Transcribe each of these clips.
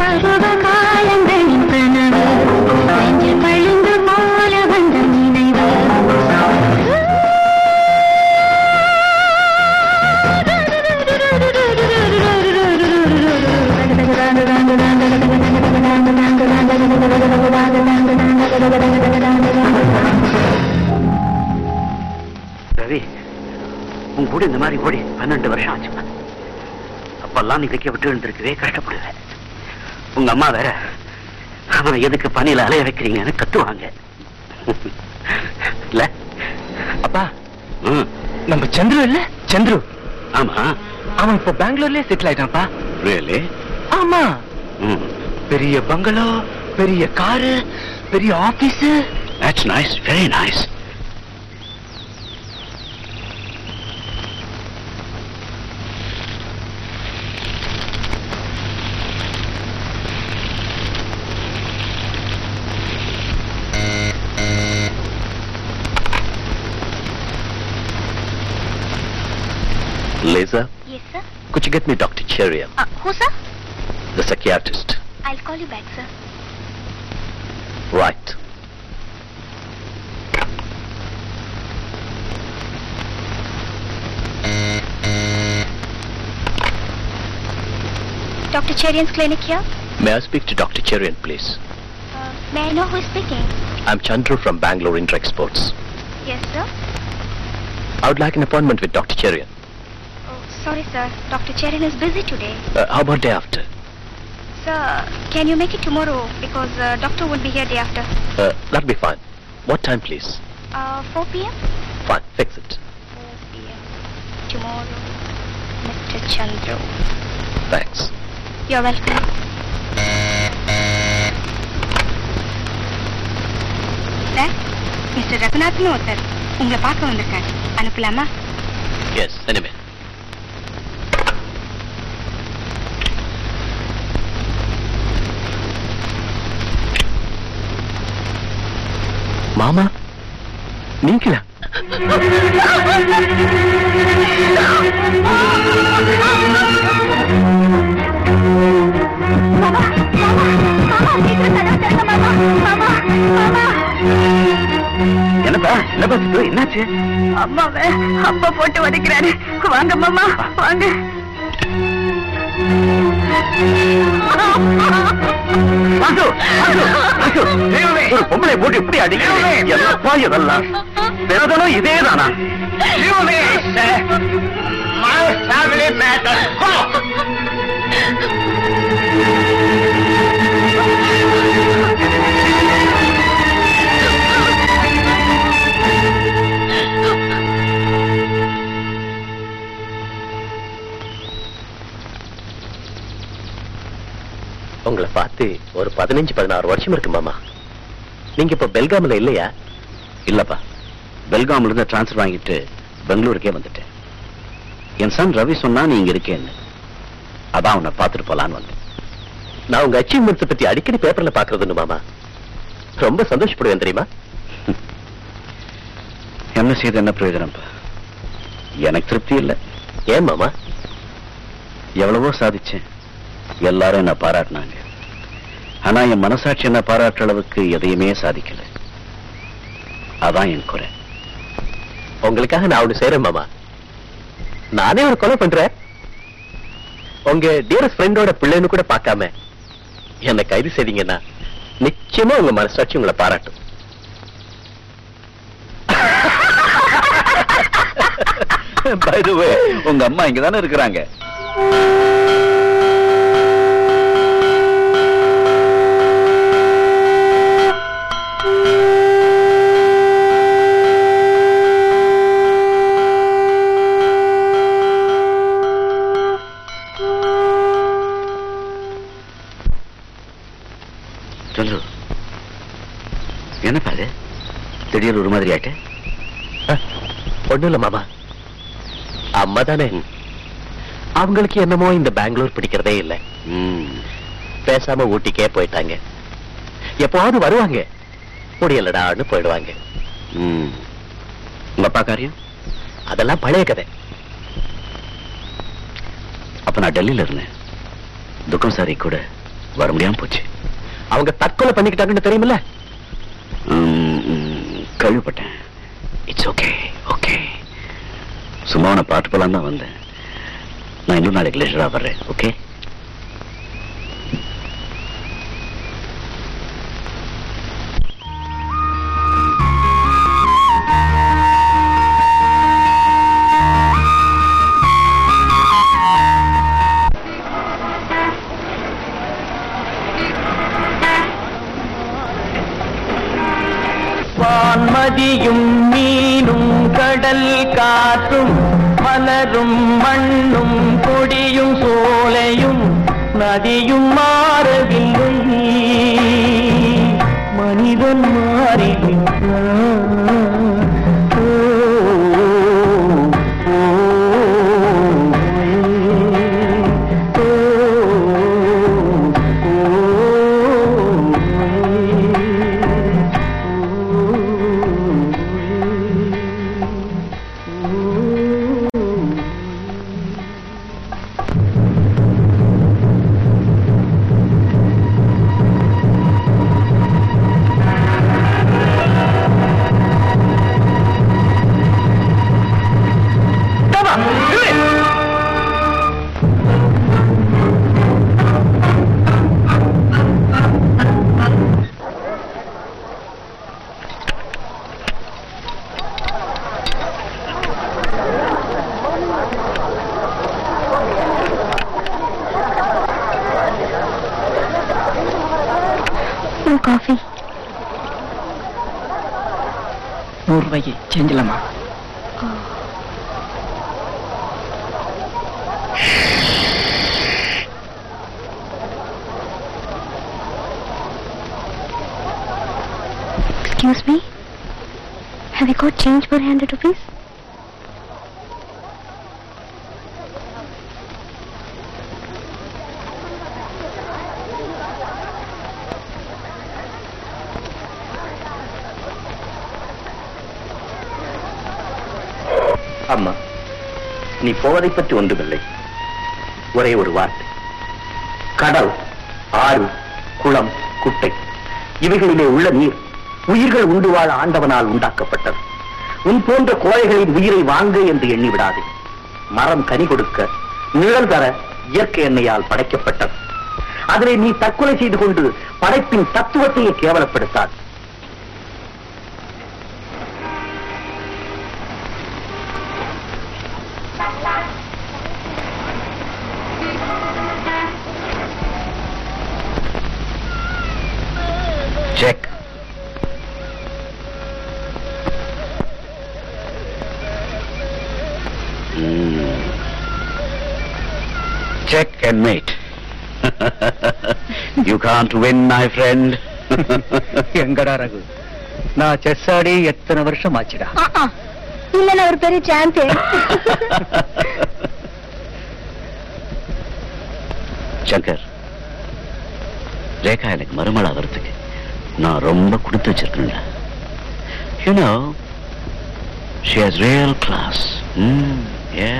பருவகாலங்களின் கனவு நெஞ்சில் போல வந்த நினைவு ரவி உன் கூட இந்த மாதிரி ஓடி பன்னெண்டு வருஷம் ஆச்சு. அப்பெல்லாம் நீ தைக்க விட்டு இருந்திருக்கவே கஷ்டப்படுவேன். உங்க அம்மா வேற அவனை எதுக்கு பணியில அலைய வைக்கிறீங்கன்னு கத்துவாங்க. இல்ல? அப்பா? நம்ம சந்துரு இல்ல? சந்துரு. ஆமா. அவன் இப்ப பெங்களூர்லயே செட்டில் ஆயிட்டான்ப்பா. ரியலி ஆமா. பெரிய பங்களா பெரிய காரு பெரிய office. That's nice very nice Yes, sir. could you get me Dr. Cherian, Uh, who, sir? the psychiatrist? I'll call you back, sir. Right. Dr. Cherian's clinic here? May I speak to Dr. Cherian, please? Uh, may I know who is speaking? I'm Chandru from Bangalore Inter Exports. Yes, sir. I would like an appointment with Dr. Cherian. Oh, sorry, sir. Dr. Cherian is busy today. Uh, how about day after? Sir, can you make it tomorrow? Because uh, doctor won't be here day after. Uh, that'll be fine. What time, please? Uh, 4 p.m.? Fine, fix it. 4 p.m. Tomorrow. Mr. Chandru. Thanks. You're welcome. Sir mister ரகுநாத்னு ஒருத்தர் உங்களை பார்க்க வந்திருக்காரு அனுப்பலாமா Yes, anyway. மாமா நீங்களா? என்னப்பா என்னப்பா சித்து என்னாச்சு? அம்மாவை அப்பா போட்டு வதைக்கிறாரு. வாங்க மாமா வாங்க. ஒரு பொம்பளை போட்டு இப்படி அடிக்கிறீங்க என்னப்பா இதெல்லாம் தினதனும் இதேதானா? உங்களை பார்த்து ஒரு பதினஞ்சு பதினாறு வருஷம் இருக்கு மாமா. நீங்க இப்ப பெல்காம்ல இல்லையா? இல்லப்பா. பெல்காம்ல இருந்து டிரான்ஸ்ஃபர் வாங்கிட்டு பெங்களூருக்கே வந்துட்டேன். என் சன் ரவி சொன்னா நீ இங்க இருக்கேன்னு. அதான் உன்னை பார்த்துட்டு போலான்னு வந்தேன். நான் உங்க அச்சீவ்மெண்ட்ஸ் பத்தி அடிக்கடி பேப்பர்ல பாக்குறதுன்னு மாமா. ரொம்ப சந்தோஷப்படுவேன் தெரியுமா? என்ன செய்து என்ன பிரயோஜனம்ப்பா? எனக்கு திருப்தி இல்லை. ஏன் மாமா? எவ்வளவோ சாதிச்சேன். எல்லாரும் என்ன பாராட்டினாங்க. ஆனா என் மனசாட்சி என்ன பாராட்டுற அளவுக்கு எதையுமே சாதிக்கல. அதான் என் குறை. உங்களுக்காக நான் ஒண்ணு செய்யறேன் மாமா. நானே ஒரு கொலை பண்றேன். உங்க டியரஸ்ட் ஃப்ரெண்டோட பிள்ளைன்னு கூட பார்க்காம என்னை கைது செய்தீங்கன்னா நிச்சயமா உங்க மனசாட்சி உங்களை பாராட்டும். By the way, உங்க அம்மா இங்க தானே இருக்கிறாங்க. மாதிரி ஆயிட்டு ஒண்ணும் இல்ல மாமா. அம்மா தானே. அவங்களுக்கு என்னமோ இந்த பெங்களூர் பிடிக்கிறதே இல்ல. பேசாம ஊட்டிக்கே போயிட்டாங்க. எப்பவாவது வருவாங்க. முடியலடான்னு போயிடுவாங்க. உங்க அப்பா காரியம்? அதெல்லாம் பழைய கதை. அப்ப நான் டெல்லியில இருந்தேன். துக்கம் சாரி கூட வர முடியாம போச்சு. அவங்க தற்கொலை பண்ணிக்கிட்டாங்கன்னு தெரியுமில்ல? ம், இட்ஸ் ஓகே ஓகே சும்மா உன பாட்டு போலாம் தான் வந்தேன். நான் இன்னும் நாளைக்கு லெஷரா வர்றேன் ஓகே நதியும் நீ போவதை பற்றி ஒன்றுமில்லை. ஒரே ஒரு வார்த்தை. கடல் ஆறு குளம் குட்டை. இவைகளிலே உள்ள நீர் உயிர்கள் உண்டு வாழ ஆண்டவனால் உண்டாக்கப்பட்டது. உன் போன்ற கோழைகளின் உயிரை வாங்க என்று எண்ணிவிடாதே. மரம் கனி கொடுக்க நிழல் தர இயற்கை எண்ணெயால் படைக்கப்பட்டது. அதிலே நீ தற்கொலை செய்து கொண்டு படைப்பின் தத்துவத்தையே கேவலப்படுத்தாது. And mate. you can't win, my friend. எங்கடா ரகு? நான் செஸ் ஆடி எத்தனை வருஷம் ஆச்சுடா? இல்ல நான் ஒரு பெரிய சாம்பியன் சங்கர் ரேகா எனக்கு மருமலா வரதுக்கு நான் ரொம்ப கொடுத்து வச்சிருக்கேன்டா you know she has real class hmm ஏ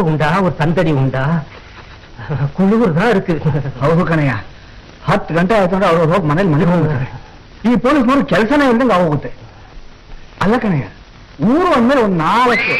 ஒரு சண்டை உண்டா ஒரு சந்தடி ಉಂಟಾ ಕುಳುಗುರು தான் இருக்கு ಹೌದು ಕಣಯ್ಯ ಹತ್ತು ಗಂಟೆ ಆಯ್ತು ಅಂದ್ರೆ ಅವ್ರು ಹೋಗಿ ಮನೇಲಿ ಮನೆಗೆ ಹೋಗ್ತಾರೆ ಈ ಪೊಲೀಸ್ನವ್ರು ಕೆಲಸನೇ ಇಲ್ದಂಗೆ ಆಗೋಗುತ್ತೆ ಅಲ್ಲ ಕಣಯ್ಯ ಊರು ಅಂದ್ಮೇಲೆ ಒಂದ್ ನಾಲ್ಕು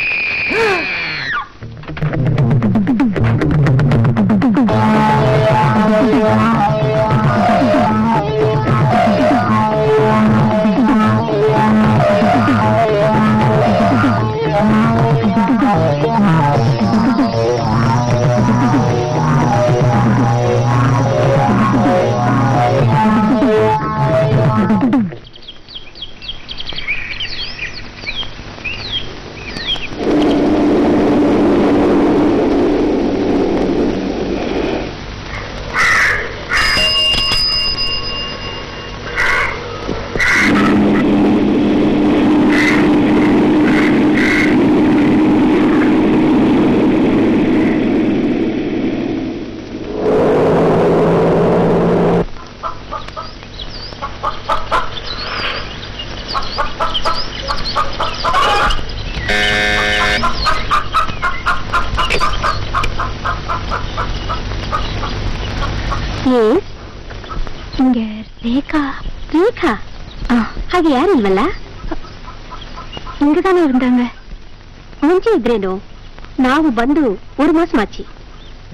ನಾವು ಬಂದು ஒரு மாசம் ஆச்சு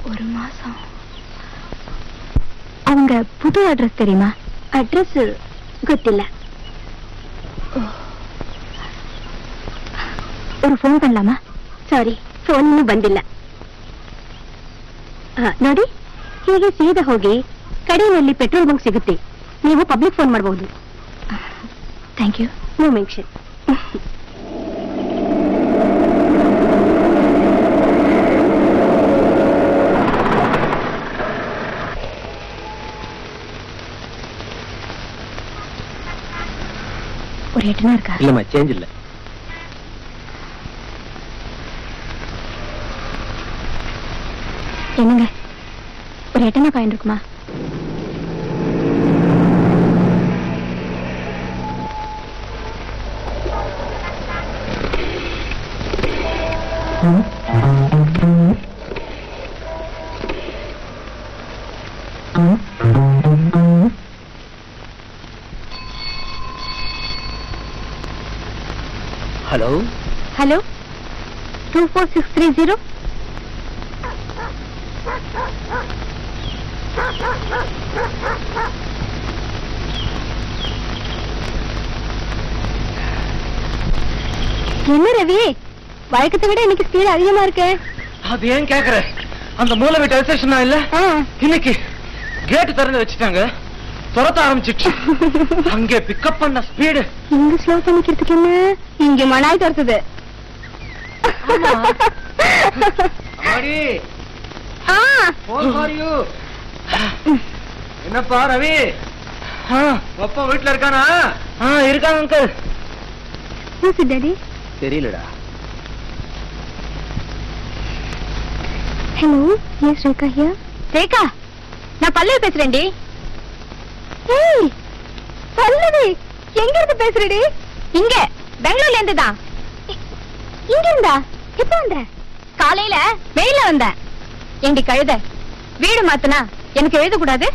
ஒரு மாசம் அவங்க புது அட்ரஸ் தெரியுமா அட்ரஸ் ಗೊತ್ತಿಲ್ಲ ஒரு ಫೋನ್ பண்ணலாமா ಸಾರಿ ಫೋನ್ ಇನ್ನೂ ಬಂದಿಲ್ಲ ಆ, ನೋಡಿ ಹೀಗೆ ಸೀದಾ ಹೋಗಿ ಕಡೆಯಲ್ಲಿ ಪೆಟ್ರೋಲ್ ಬಂಕ್ ಸಿಗುತ್ತೆ ನೀವು ಪಬ್ಲಿಕ್ ಫೋನ್ ಮಾಡಬಹುದು தேங்க்யூ நோ மென்ஷன் ஒரு எட்டுனா இருக்கா இல்லம்மா சேஞ்ச் இல்ல. என்னங்க? ஒரு எட்டனா காயின் இருக்குமா? Hello hello two four six three zero என்ன ரவி வழக்கத்தை விட இன்னைக்கு ஸ்பீடு அதிகமா இருக்கு. அது ஏன் கேக்குற? அந்த மூல வீட்டு அசேஷனா இல்ல? இன்னைக்கு கேட் திறந்து வச்சுட்டாங்க. துரத்த ஆரம்பிச்சிச்சு அங்கே பிக்கப் பண்ண ஸ்பீடு இங்க ஸ்லோ பண்ணிக்கிறதுக்கு என்ன? இங்க மனாய் துரத்துது. என்னப்பா ரவி? அப்பா வீட்டுல இருக்கானா? இருக்காங்க அங்கிள் Daddy? தெரியலடா. Hello, yes, Rekha here. Rekha நான் பல்லவி பேசுறேன்டி. ஏய் எங்க இருந்து பேசுறடி? இங்க பெங்களூர்ல இருந்து தான் இங்க இருந்தா எப்ப வந்த? காலையில வெயில வந்தேன் எங்க கழுத வீடு மாத்துனா எனக்கு எழுதக்கூடாது?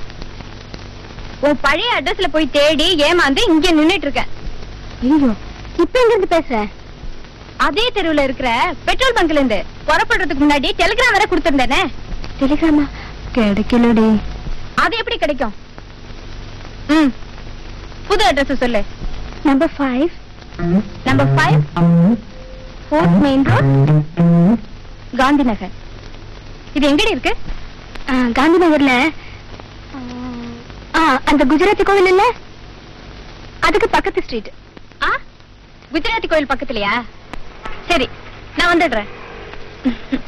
உன் பழைய அட்ரஸ்ல போய் தேடி ஏமாந்து இங்க நின்னுட்டு இருக்கேன் ஐயோ இப்ப எங்க இருந்து பேசுற? அதே தெருவுல இருக்கிற பெட்ரோல் பங்க்ல இருந்து புறப்படுறதுக்கு முன்னாடி டெலிகிராம் வேற கொடுத்திருந்தேனே. டெலிகிராமா? கிடைக்கலடி. அது எப்படி கிடைக்கும்? ம். புது அட்ரஸ் சொல்லு. Number five number five fourth main road Gandhi Nagar இது எங்கடி இருக்கு? காந்தி நகர்ல அந்த குஜராத்தி கோவில் இல்ல? அதுக்கு பக்கத்து ஸ்ட்ரீட் ஆ? குஜராத்தி கோயில் பக்கத்துலயா? சரி நான் வந்துடுறேன்.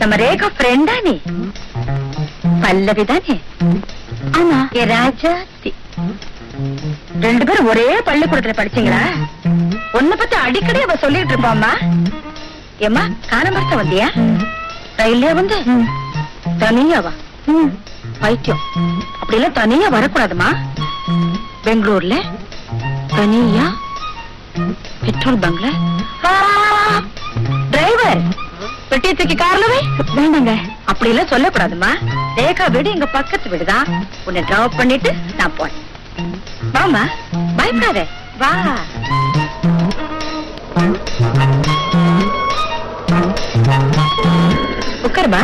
நம்ம ரேகா ஃப்ரெண்டா நீ? பல்லவி தானே? ஆமா. ஏ ராஜாத்தி ரெண்டு பேரும் ஒரே பள்ளிக்கூடத்துல படிச்சீங்களா? உன்னை பத்தி அடிக்கடி அவ சொல்லிட்டு இருப்பாம்மா. ஏம்மா காணமரத்த வந்தியா? ரயில்லையா வந்து. தனியாவா பைத்தியம். எல்லாம் தனியா வரக்கூடாதுமா? பெங்களூர்ல தனியா பெட்ரோல் பங்க்ல. டிரைவர். பெட்டியை தூக்கி கார்ல வை. வேண்டாங்க. அப்படி எல்லாம் சொல்லக்கூடாதுமா? ரேகா வீடு எங்க பக்கத்து வீடுதான். உன்னை டிராப் பண்ணிட்டு நான் போனேன் வாமா பயப்படாத. வா. உட்காருமா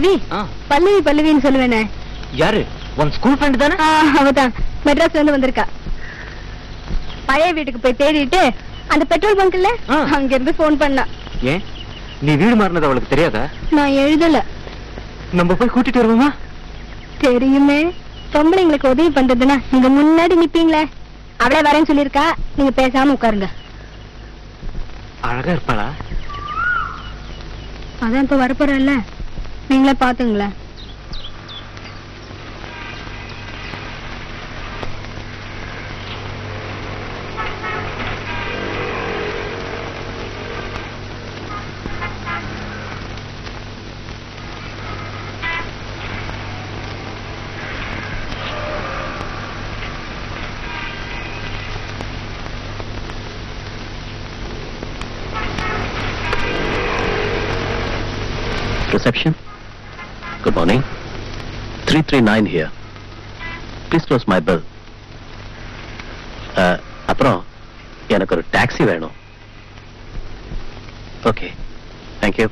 ரவி பல்லவி பல்லவின்னு சொல்லுவேனே. யாரு? உன் ஸ்கூல் ஃப்ரெண்ட் தானே? அவதான். மெட்ராஸ்ல இருந்து வந்திருக்கா. பழைய வீட்டுக்கு போய் தேடிட்டு அந்த பெட்ரோல் பங்க்ல. அங்க இருந்து போன் பண்ணா. ஏன்? நீ வீடு மாறினது அவளுக்கு தெரியாதா? நான் எழுதல. நம்ம போய் கூட்டிட்டு வருவோமா? தெரியுமே. பொம்பளைங்களுக்கு உதவி பண்றதுன்னா நீங்க முன்னாடி நிப்பீங்களே. அவளே வரேன்னு சொல்லிருக்கா நீங்க பேசாம உட்காருங்க. அழகா இருப்பாளா? அதான் இப்ப வரப்போறல்ல நீங்களே பாத்துங்களேன். Good morning. 339 here. Please close my bill. Uh, அப்புறம் எனக்கு ஒரு டாக்ஸி வேணும் ஓகே தேங்க்யூ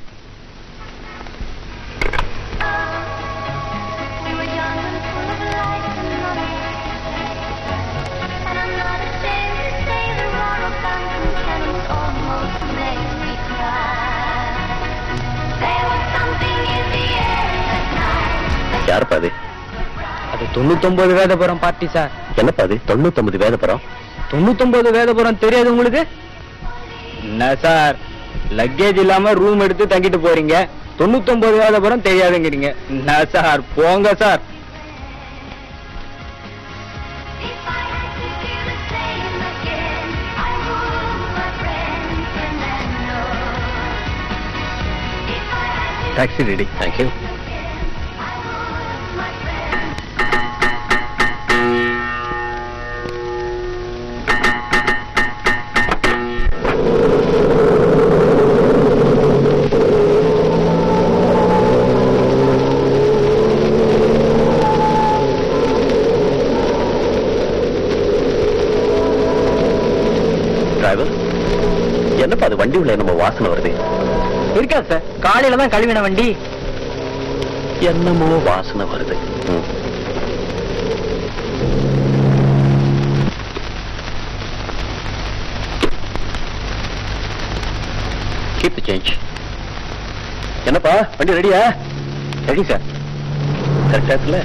யாருப்பா அது? அது தொண்ணூத்தொன்பது வேதபுரம் பார்ட்டி சார். என்னப்பா அது? தொண்ணூத்தொன்பது வேதப்புறம் தொண்ணூத்தொன்பது வேதபுரம் தெரியாது உங்களுக்கு? என்ன சார்? லக்கேஜ் இல்லாம ரூம் எடுத்து தங்கிட்டு போறீங்க. தொண்ணூத்தொன்பது வேதபுரம் தெரியாதுங்கிறீங்க. என்ன சார்? போங்க சார். டாக்ஸி ரெடி தேங்க்யூ வாசனை வருது. இருக்கா சார். காலையில தான் கழுவின வண்டி. என்னமோ வாசனை வருது. the change. என்னப்பா வண்டி ரெடியா ரெடி சார் கரெக்டா இருக்குல்ல?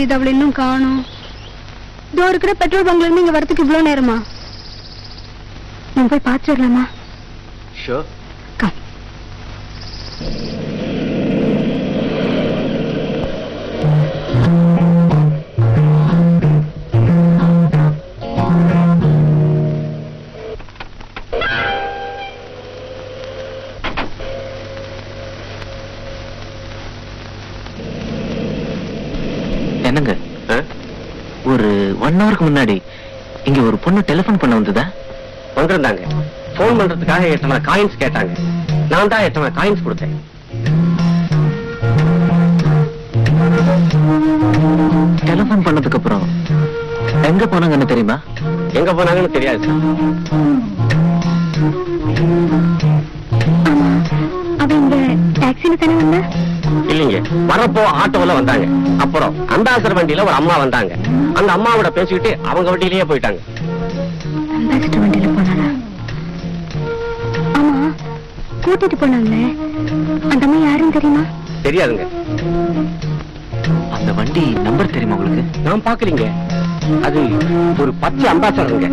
என்ன இது அவளை இன்னும் காணும். இதோ இருக்கிற பெட்ரோல் பங்க்ல இருந்து இங்க வரதுக்கு இவ்வளவு நேரமா? நம்ம போய் பாத்துடலாமா ஷோர் ஹவருக்கு முன்னாடி இங்க ஒரு பொண்ணு டெலிபோன் பண்ண வந்ததா? வந்திருந்தாங்க. போன் பண்றதுக்காக எட்டனா காயின்ஸ் கேட்டாங்க. நான் தான் எட்டனா காயின்ஸ் கொடுத்தேன். டெலிபோன் பண்ணதுக்கு அப்புறம் எங்க போனாங்கன்னு தெரியுமா? எங்க போனாங்கன்னு தெரியாது. சார் வண்டியில ஒரு அம்மா வந்தாங்க. அந்த அம்மாவோட பேசிக்கிட்டு அவங்க வண்டியிலேயே போயிட்டாங்க. கூட்டிட்டு போனாங்களே. அந்த அம்மா யாருன்னு தெரியுமா? தெரியாதுங்க. அந்த வண்டி நம்பர் தெரியுமா உங்களுக்கு? நான் பாக்கலீங்க அது ஒரு பச்சை அம்பாசடருங்க.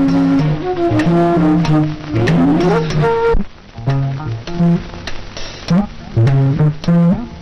என்னடி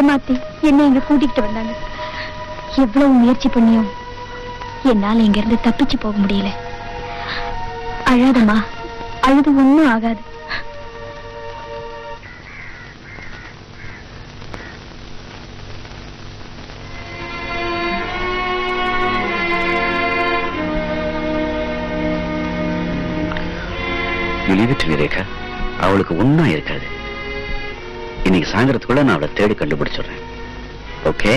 ஏமாத்தி என்ன இங்க கூட்டிகிட்டு வந்தாங்க. எவ்வளவு முயற்சி பண்ணியும் என்னால இங்க இருந்து தப்பிச்சு போக முடியல. அழாதம்மா அழுது ஒண்ணும் ஆகாது. அவளுக்கு ஒன்றும் இருக்காது. இன்னைக்கு சாயந்தரத்துக்குள்ள நான் அவளை தேடி கண்டுபிடிச்சிடுறேன். ஓகே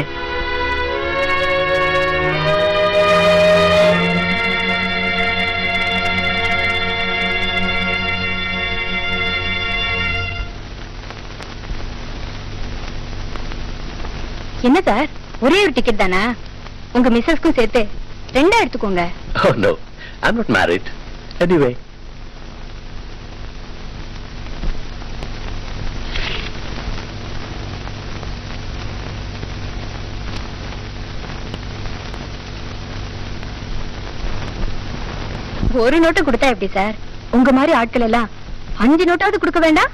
என்ன சார்? ஒரே ஒரு டிக்கெட் தானா? உங்க மிஸ்ஸஸ்க்கும் சேர்த்து ரெண்டா எடுத்துக்கோங்க. Oh no, I'm not married. Anyway. ஒரு நோட்டு கொடுத்தா எப்படி சார்? உங்க மாதிரி ஆட்கள் எல்லாம் அஞ்சு நோட்டாவது கொடுக்க வேண்டாம்?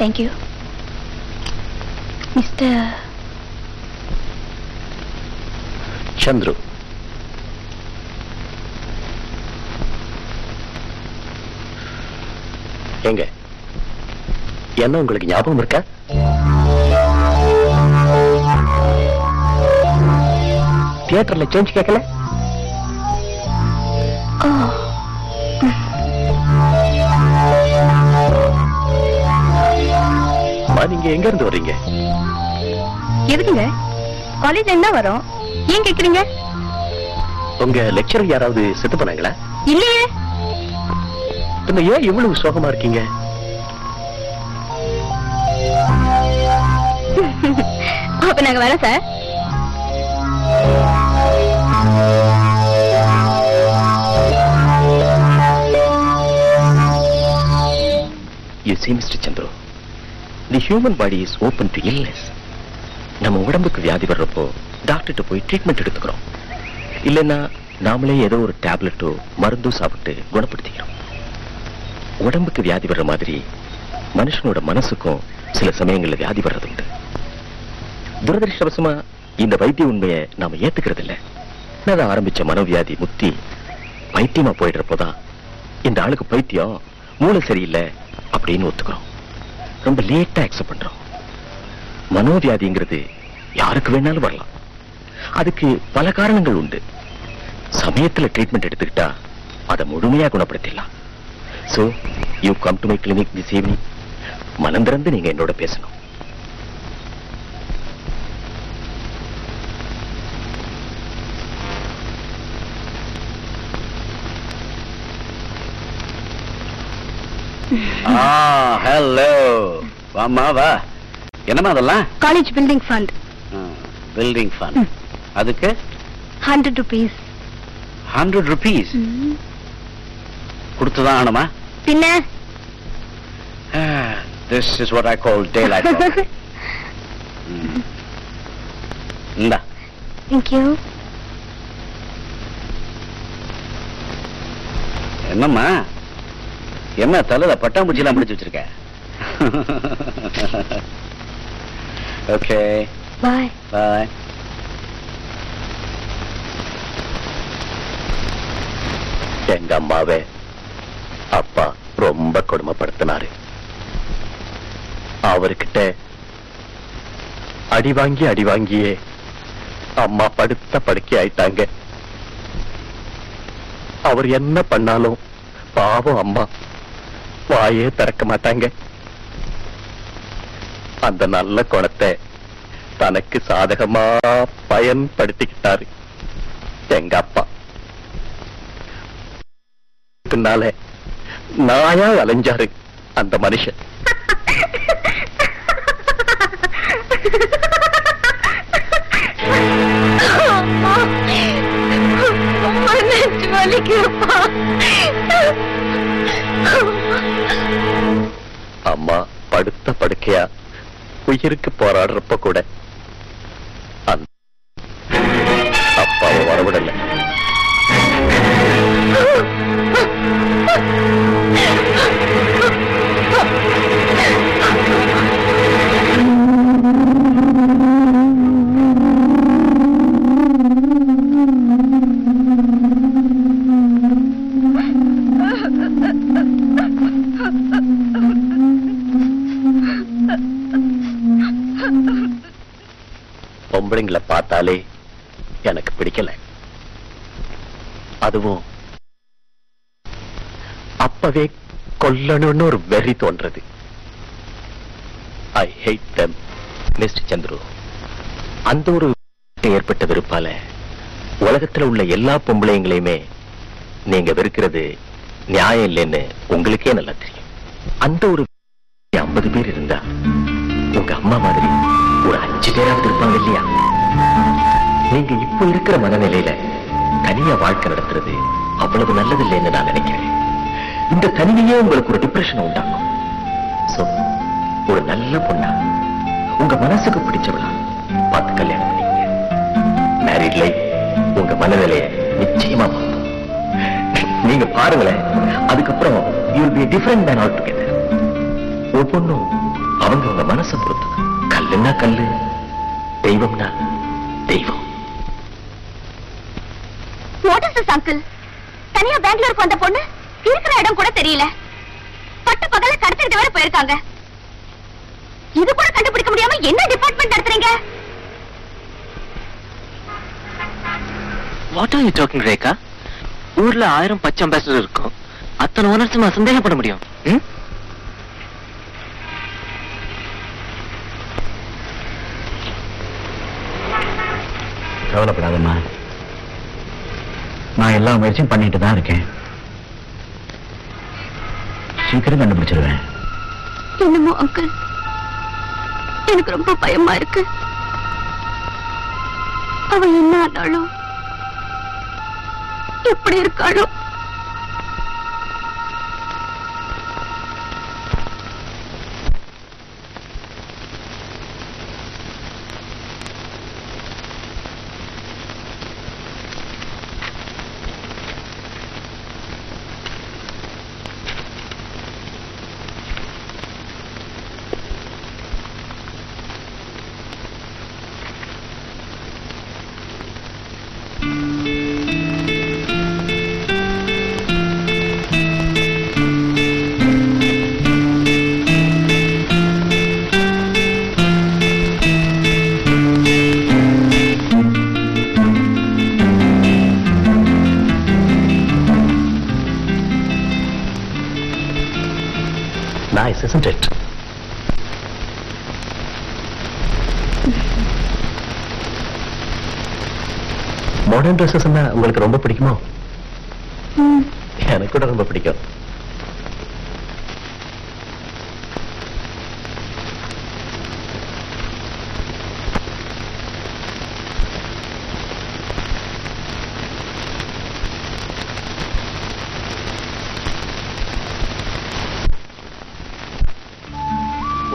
Thank you mister Chandru. எங்க? என்ன உங்களுக்கு ஞாபகம் இருக்கா? தியேட்டர்ல சேஞ்ச் கேட்கல நீங்க எங்க இருந்து வர்றீங்க? எதுக்குங்க? காலேஜ் என்ன வரும்? ஏன் கேக்குறீங்க? உங்க லெக்சரர் யாராவது செத்து போனாங்களா? இல்லையே. பின்ன ஏன் இவ்வளவு சோகமா இருக்கீங்க? அப்ப நாங்க வரோம் sir You see, Mr. Chandru, the human body is open to illness. நம்ம உடம்புக்கு வியாதி வர்றப்போ டாக்டர்கிட்ட போய் ட்ரீட்மெண்ட் எடுத்துக்கிறோம் இல்லைன்னா நாமளே ஏதோ ஒரு டேப்லெட்டோ மருந்தோ சாப்பிட்டு குணப்படுத்திக்கிறோம் உடம்புக்கு வியாதி வர்ற மாதிரி மனுஷனோட மனசுக்கும் சில சமயங்கள்ல வியாதி வர்றது உண்டு துரதிருஷ்டவசமா இந்த வைத்திய உண்மையை நாம ஏத்துக்கிறது இல்லை சின்னதா ஆரம்பிச்ச மனோவியாதி முத்தி? பைத்தியமா போயிடுறப்போதான் இந்த ஆளுக்கு பைத்தியம் மூளை சரியில்லை அப்படின்னு ஒத்துக்கிறோம். ரொம்ப லேட்டா அக்செப்ட் பண்றோம். மனோவியாதிங்கிறது யாருக்கு வேணாலும் வரலாம். அதுக்கு பல காரணங்கள் உண்டு. சமயத்துல ட்ரீட்மெண்ட் எடுத்துக்கிட்டா அதை முழுமையா குணப்படுத்திடலாம். So you come to my clinic this evening மனம் திறந்து நீங்க என்னோட பேசணும். ஹலோ வாமா வா. என்னம்மா அதெல்லாம்? College building fund building fund அதுக்கு? ஹண்ட்ரட் ருபீஸ் ஹண்ட்ரட் ருபீஸ் கொடுத்துதான் ஆகணுமா? பின்ன? This is what I call the life இந்தா. தேங்க்யூ என்னம்மா? என்ன தலையில பட்டாம்பூச்சிலாம் பிடிச்சு வச்சிருக்க? ஓகே பாய் பாய் எங்க அம்மாவை அப்பா ரொம்ப கொடுமைப்படுத்தினாரு. அவர்கிட்ட அடி வாங்கி அடி வாங்கியே அம்மா படுத்த படுக்கை ஆயிட்டாங்க. அவர் என்ன பண்ணாலும் பாவம் அம்மா. வாயே திறக்க மாட்டாங்க. அந்த நல்ல குணத்தை தனக்கு சாதகமா பயன்படுத்திக்கிட்டாரு எங்க அப்பா. பின்னால நாயா அலைஞ்சாரு அந்த மனுஷன். அம்மா படுத்த படுக்கையா? உயிருக்கு போராடுறப்ப கூட. அந்த அப்பாவை வரவிடல. பொம்பளைங்களை பார்த்தாலே எனக்கு பிடிக்கல. அதுவும் அப்பவே கொல்லணும்னு ஒரு வெறி தோன்றது. I hate them mister Chandru. அந்த ஒரு ஏற்பட்ட வெறுப்பால உலகத்துல உள்ள எல்லா பொம்பளைங்களையுமே நீங்க வெறுக்கிறது நியாயம் இல்லைன்னு உங்களுக்கே நல்லா தெரியும். அந்த ஒரு ஐம்பது பேர் இருந்தா உங்க அம்மா மாதிரி ஒரு அஞ்சு பேராவது இருப்பாங்க இல்லையா? நீங்க இப்போ இருக்கிற மனநிலையில தனியா வாழ்க்கை நடத்துறது அவ்வளவு நல்லது இல்லைன்னு நான் நினைக்கிறேன். இந்த தனிமையே உங்களுக்கு ஒரு டிப்ரெஷன் உண்டாக்கும். சோ ஒரு நல்ல பொண்ணா உங்க மனசுக்கு பிடிச்சவளா பார்த்து கல்யாணம் பண்ணீங்க மேரிட் லைஃப் உங்க மனநிலைய நிச்சயமா மாத்தும். நீங்க பாருங்களேன் அதுக்கப்புறம் you will be different man altogether ஒவ்வொன்றும் அவங்க உங்க மனசை பொறுத்து கல்லுன்னா கல்லு. தெய்வம்னா தெய்வம். வாட் இஸ் திஸ் அங்கிள் தனியா பெங்களூருக்கு வந்த பொண்ணு? இருக்கிற இடம் கூட தெரியல. பட்ட பகல கடத்திட்டு வேற போயிருக்காங்க. இது கூட கண்டுபிடிக்க முடியாம என்ன டிபார்ட்மெண்ட் நடத்துறீங்க? What are you talking Rekha ஊர்ல ஆயிரம் பச்சை அம்பாசிடர் இருக்கும். அத்தனை ஓனர்ஸுமா சந்தேகப்பட முடியும். ம்? கவலைப்படாதம்மா. நான் எல்லா முயற்சியும் பண்ணிட்டு தான் இருக்கேன். சீக்கிரம் கண்டுபிடிச்சிருவேன். என்னமோ அங்கிள் எனக்கு ரொம்ப பயமா இருக்கு. அவ என்ன ஆனாலும் எப்படி இருக்காளோ? ட்ரெஸ்ஸஸ் உங்களுக்கு ரொம்ப பிடிக்குமோ? எனக்கு கூட ரொம்ப பிடிக்கும்.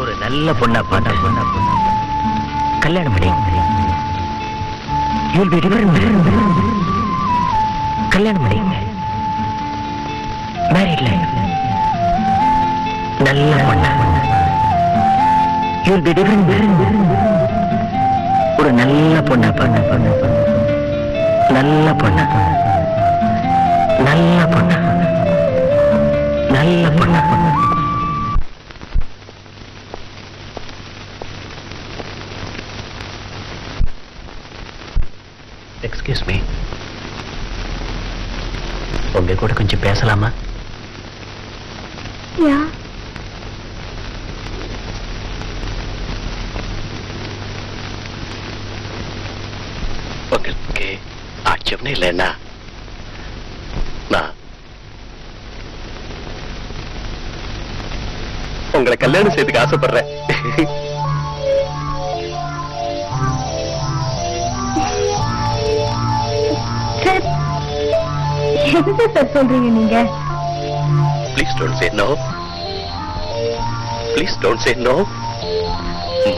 ஒரு நல்ல பொண்ணா பார்த்தா பொண்ணா பொண்ணா. கல்யாணம் பண்ணி யூல் பி டிஃபரெண்ட் உங்களை கல்யாணம் செய்துக்க ஆசைப்படுறேன் சார் என்ன சார் சொல்றீங்க நீங்க please don't say no please don't say no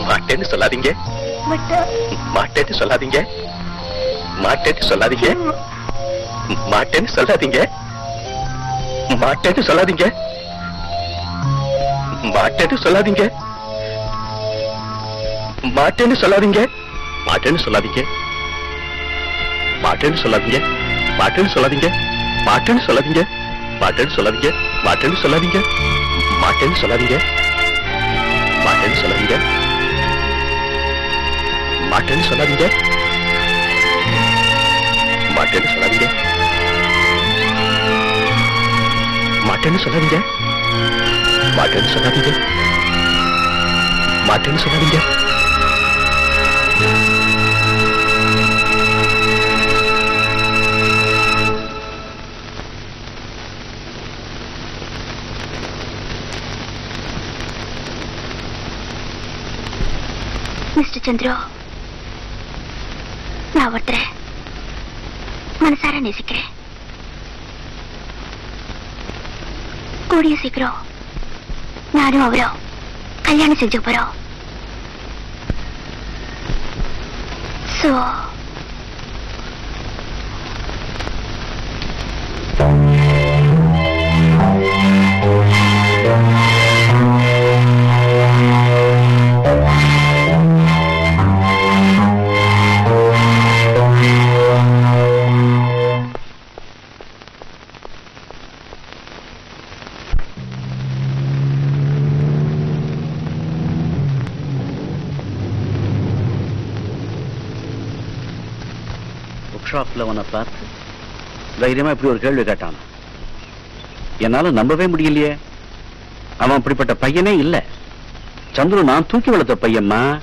மாட்டேன்னு சொல்லாதீங்க பட் மாட்டேன்னு சொல்லாதீங்க மாட்டேன்னு சொல்லாதீங்க மாட்டேன்னு சொல்லாதீங்க மாட்டேன்னு சொல்லாதீங்க மாட்டேன்னு சொல்லாதீங்க மாட்டேன்னு சொல்லாதீங்க மாட்டேன்னு சொல்லாதீங்க மாட்டேன்னு சொல்லாதீங்க மாட்டேன்னு சொல்லாதீங்க மாட்டேன்னு சொல்லாதீங்க மாட்டேன்னு சொல்லாதீங்க மாட்டேன்னு சொல்லாதீங்க மாட்டேன்னு சொல்லாதீங்க மாட்டேன்னு சொல்லாதீங்க மாட்டேன்னு சொல்லாதீங்க மாட்டேன்னு சொல்லாதீங்க மாட்டேன்னு சொல்லாதீங்க மாட்டேன்னு சொல்லாதீங்க மாட்டேன்னு சொல்லாதீங்க மிஸ்டர் சந்திரு நான் ஒருத்தர மனசார நேசிக்கிறேன் கூடிய சீக்கிரம் நானும் அவரும் கல்யாணம் செஞ்சு போறோம் சோ தைரியமா இப்படி ஒரு கேள்வி கேட்டான். என்னால நம்பவே முடியலையே. அவன் அப்படிப்பட்ட பையனே இல்ல. சந்துரு நான் தூக்கி வளர்த்த பையன்மா?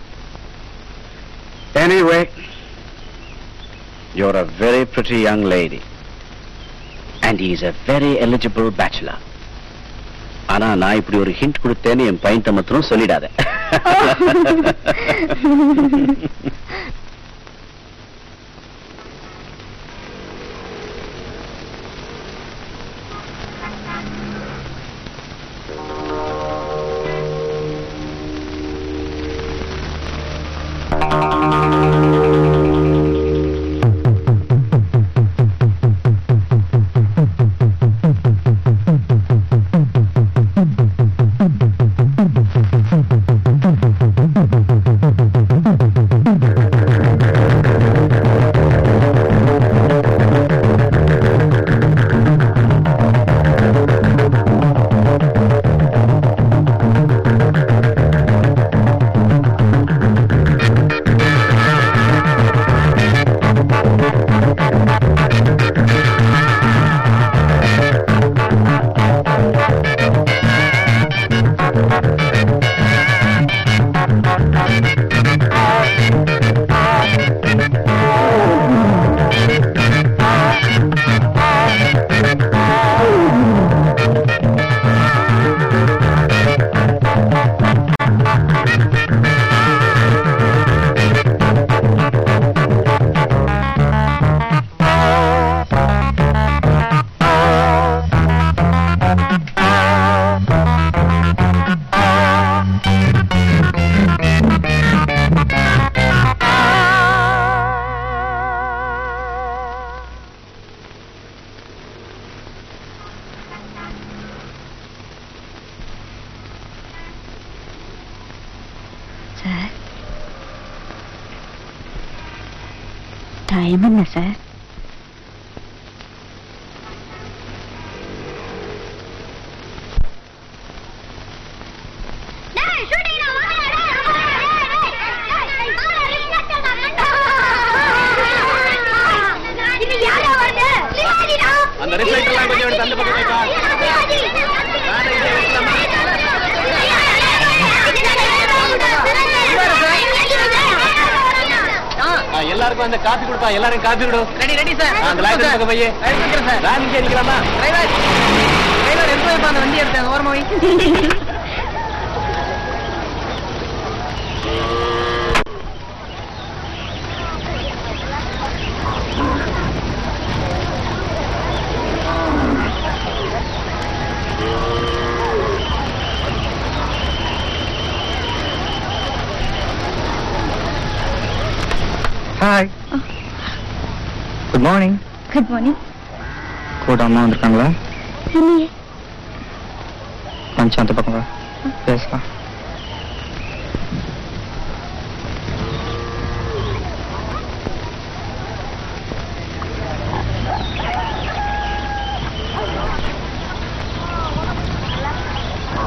Anyway you're a very pretty young lady and is a very eligible bachelor ஆனா நான் இப்படி ஒரு ஹிண்ட் கொடுத்தேன்னு என் பையன் மாத்திரம் சொல்லிடாத. டைம் என்ன சார் அந்த reflect எல்லாம் கொஞ்சம் எடுத்து அந்த பக்கம் வைப்பா. ஆ, எல்லாருக்கும் அந்த காப்பி கொடு ரெடி ரெடி சார் அந்த லைட் பக்கம் பையே. சார் நான் இங்கே நிக்கலாமா டிரைவர் டிரைவர் எடுத்து வைப்பா அந்த வண்டி எடுத்து ஓரமா வை. மார்னிங் குட் மார்னிங் கூட அம்மா வந்திருக்காங்களா இல்லையே கொஞ்சம் அந்த பக்கம் வா பேசலாம்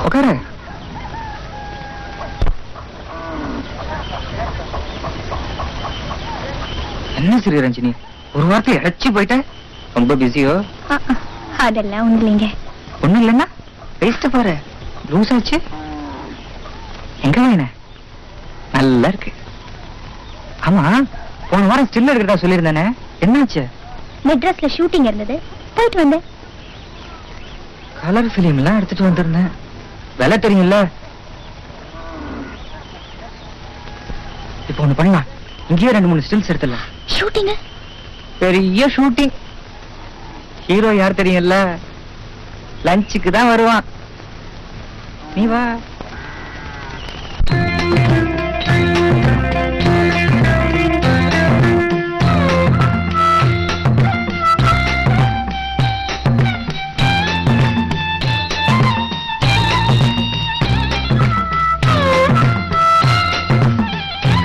உட்காரு என்ன சரி ரஞ்சினி ஒரு வார்த்தை இழைச்சி போயிட்டேன் ரொம்ப பிஸியோ ஆ, ஆ, அதெல்லாம் ஒண்ணு இல்லைங்க ஒண்ணும் இல்லைன்னா வேஸ்ட் பாரு லூஸ் ஆச்சு எங்க வேண நல்லா இருக்கு ஆமா போன வாரம் ஸ்டில் எடுக்கிறதா சொல்லியிருந்தானே என்னாச்சு மெட்ராஸ்ல ஷூட்டிங் இருந்தது போயிட்டு வந்தேன் கலர் பிலிம் எல்லாம் எடுத்துட்டு வந்திருந்தேன் விலை தெரியும்ல இப்போ ஒண்ணு பண்ணலாம் இங்கேயே ரெண்டு மூணு ஸ்டில்ஸ் எடுத்துடலாம் ஷூட்டிங் பெரிய ஷூட்டிங் ஹீரோ யார் தெரியும்ல? லஞ்சுக்கு தான் வருவான். நீ வா.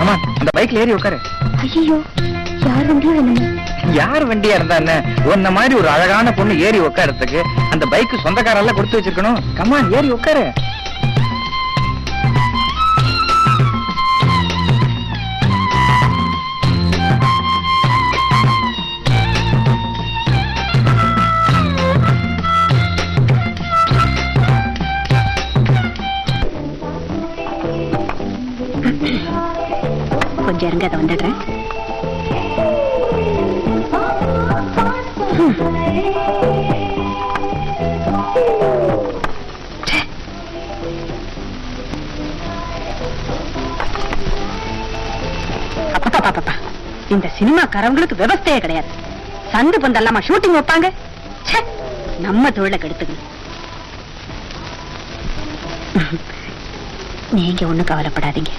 ஆமா அந்த பைக்ல ஏறி உட்காரு. ஐயோ யார் வண்டியோ என்னமோ யார் வண்டியா இருந்தா என்ன? உன்ன மாதிரி ஒரு அழகான பொண்ணு ஏறி உட்காரத்துக்கு அந்த பைக் சொந்தக்காரெல்லாம் கொடுத்து வச்சிருக்கணும். கமான் ஏறி உட்காரு கொஞ்சம் இருங்க அதை வந்துடுறேன். இந்த சினிமாக்காரவங்களுக்கு விவஸ்தையே கிடையாது. சந்து பந்தல்லாமா ஷூட்டிங் வைப்பாங்க. நம்ம தொழில கெடுத்துக்கணும். நீங்க ஒண்ணும் கவலைப்படாதீங்க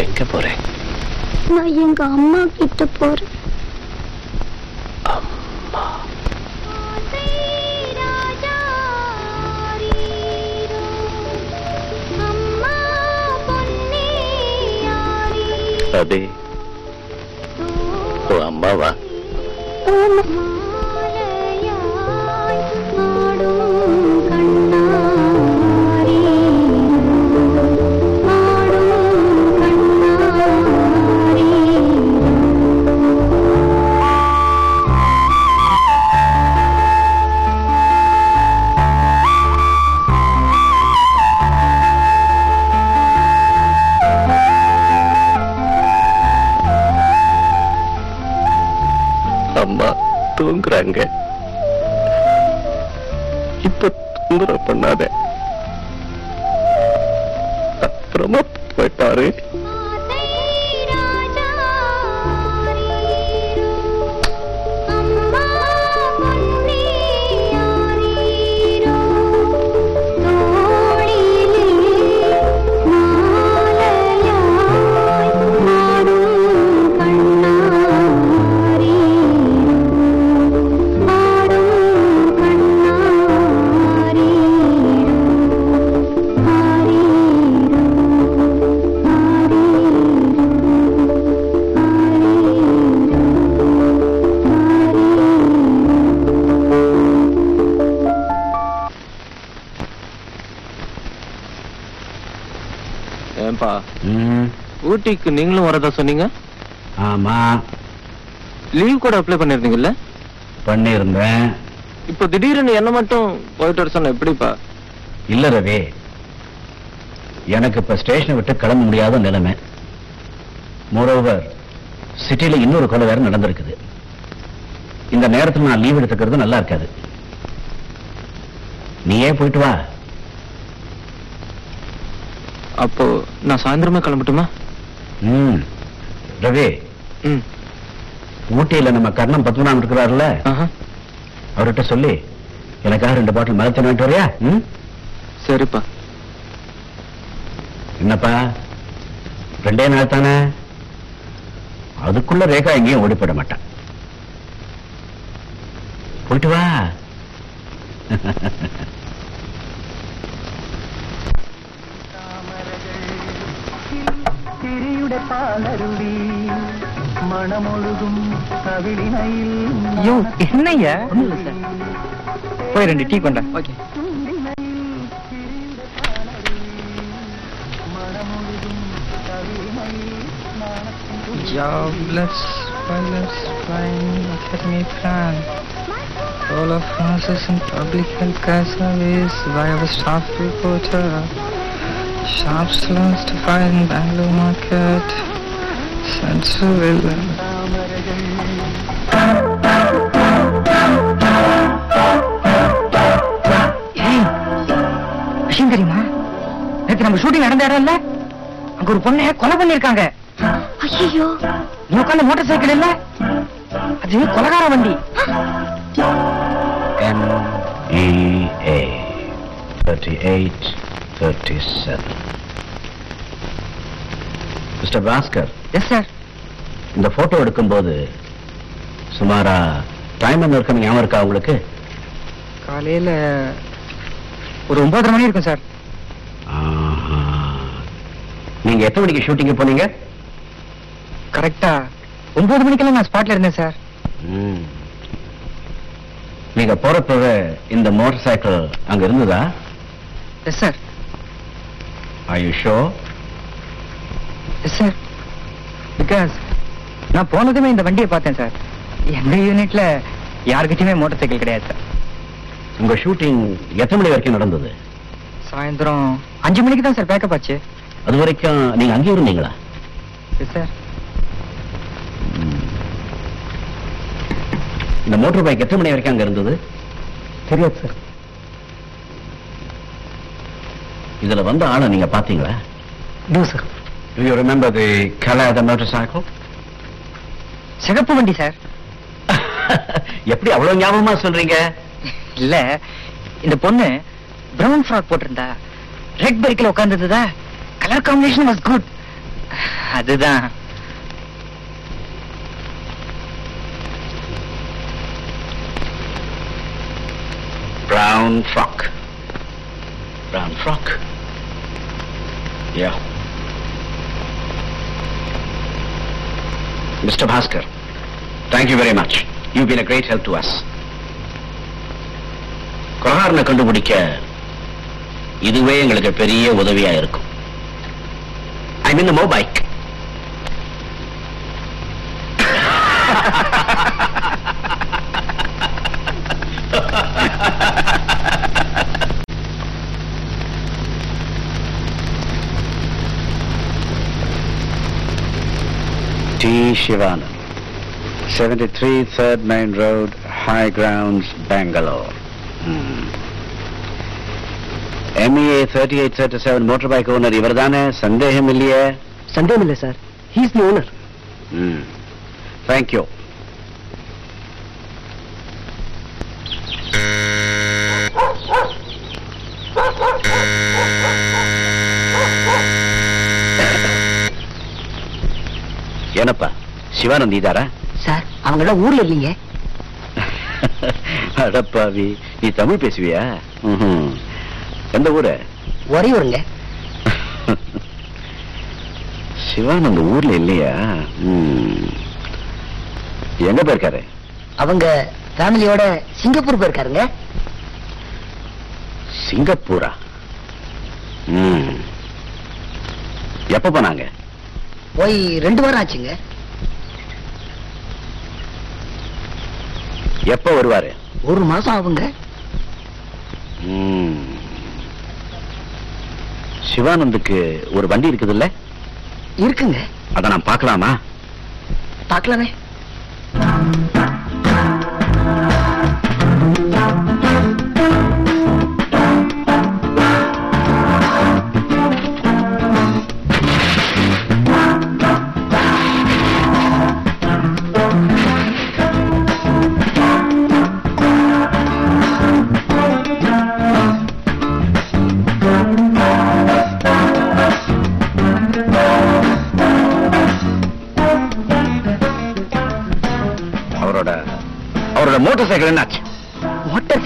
எங்க போறேன் நான் எங்க அம்மா கிட்ட போற தூங்குறாங்க ஊட்டிக்கு நீங்களும் வரதா சொன்னீங்க? ஆமா. லீவ் கூட அப்ளை பண்ணிருந்தீங்கல்ல? பண்ணியிருந்தேன் இப்போ திடீர்னு என்ன மட்டும் போயிட்டு வர சொன்ன எப்படிப்பா? இல்ல ரவி. எனக்கு இப்ப ஸ்டேஷனை விட்டு கிளம்ப முடியாத நிலைமை. மோரோவர் சிட்டில இன்னொரு கொலை வேற நடந்திருக்குது. இந்த நேரத்துல நான் லீவ் எடுத்துக்கிறது நல்லா இருக்காது. நீயே போயிட்டு வா. அப்போ நான் சாயந்தரமே கிளம்பட்டுமா? ரவி. ஊட்டியில நம்ம கர்ணம் பத்மநாபன் இருக்கிறாருல்ல? ஆஹா. அவர்கிட்ட சொல்லி எனக்காக ரெண்டு பாட்டில் மரத்தை வாங்கிட்டு வரியா? சரிப்பா. என்னப்பா? ரெண்டே நாள் தானே? அதுக்குள்ள ரேகா எங்கேயும் ஓடிப்பட மாட்டான். என்னய்யா ஒண்ணும் இல்ல சார் போய் ரெண்டு டீ கொண்டா okay Jobless, wireless, flying academy plan. All of nurses in public health care service by our staff reporter. Sharp slows to find Bangalore market. Central நம்ம ஷூட்டிங் நடந்த இடம்ல அங்க ஒரு பொண்ணை கொலை பண்ணிருக்காங்க ஐயோ நீ உட்காந்த மோட்டார் சைக்கிள் இல்ல? அது கொலகார வண்டி. M-E-A 38 37 mister Bhaskar yes sir இந்த போட்டோ எடுக்கும்போது சுமாரா டைம் என்ன இருக்கு ஞாபகம் இருக்கா உங்களுக்கு? காலையில ஒரு ஒன்பதரை மணி இருக்கும் சார் ஆஹா. நீங்க எத்தனை மணிக்கு ஷூட்டிங் போனீங்க? கரெக்டா. ஒன்பது மணிக்கெல்லாம் நான் ஸ்பாட்ல இருந்தேன் சார். நீங்க போறப்பவே இந்த மோட்டார் சைக்கிள் அங்க இருந்ததா? Yes sir Are you sure? Yes sir because நான் போனதுமே இந்த வண்டியை பார்த்தேன் சார் எங்க யூனிட்ல யாருக்கிட்டயுமே மோட்டார் சைக்கிள் கிடையாது சார் உங்க ஷூட்டிங் எத்தனை மணி வரைக்கும் நடந்தது? சாயந்தரம் அஞ்சு மணிக்கு தான் சார் பேக்கப் ஆச்சு. அது வரைக்கும் நீங்க அங்கேயே இருந்தீங்களா? எஸ் சார் இந்த மோட்டார் பைக் எத்தனை மணி வரைக்கும் அங்க இருந்தது? தெரியாது சார் இதுல வந்த ஆளை நீங்க பாத்தீங்களா no sir Do you remember the color of the motorcycle? சிகப்பு வண்டி சார் எப்படி அவ்வளவு ஞாபகமா சொல்றீங்க? இல்ல இந்த பொண்ணு பிரவுன் ஃப்ராக் போட்டிருந்தா ரெட் பைக்ல உட்கார்ந்ததுதா கலர் காம்பினேஷன் வாஸ் குட் அதுதான் Brown frock. Brown frock. Yeah. Mr. Bhaskar, thank you very much. You've been a great help to us. கொலகாரனை கண்டுபிடிக்க இதுவே எங்களுக்கு பெரிய உதவியா இருக்கும் I'm in the mobike. T. Shivana, 73 Third Main Road, High Grounds, Bangalore. Hmm. MA thirty eight thirty seven motorbike owner இவர் சந்தேகம் இல்லையே sir. He is the owner hmm thank you என்னப்பா சிவானந்த் இதாரா சார் அவங்களாம் ஊர்ல இல்லீங்க. அடப்பாவி நீ தமிழ் பேசுவியா? ம் எந்த ஊரு? ஒரே ஊருங்க. சிவானந்த் ஊர்ல இல்லையா? ம். எங்க போயிருக்காரு? அவங்க ஃபேமிலியோட சிங்கப்பூர் போயிருக்காருங்க. சிங்கப்பூரா? ம். எப்ப போனாங்க? போய் ரெண்டு வாரம் ஆச்சுங்க. எப்ப வருவாரு? ஒரு மாசம் ஆகுங்க. ம். சிவானந்துக்கு ஒரு வண்டி இருக்குதுல்ல? இருக்குங்க. அத நான் பார்க்கலாமா? பார்க்கலாமே.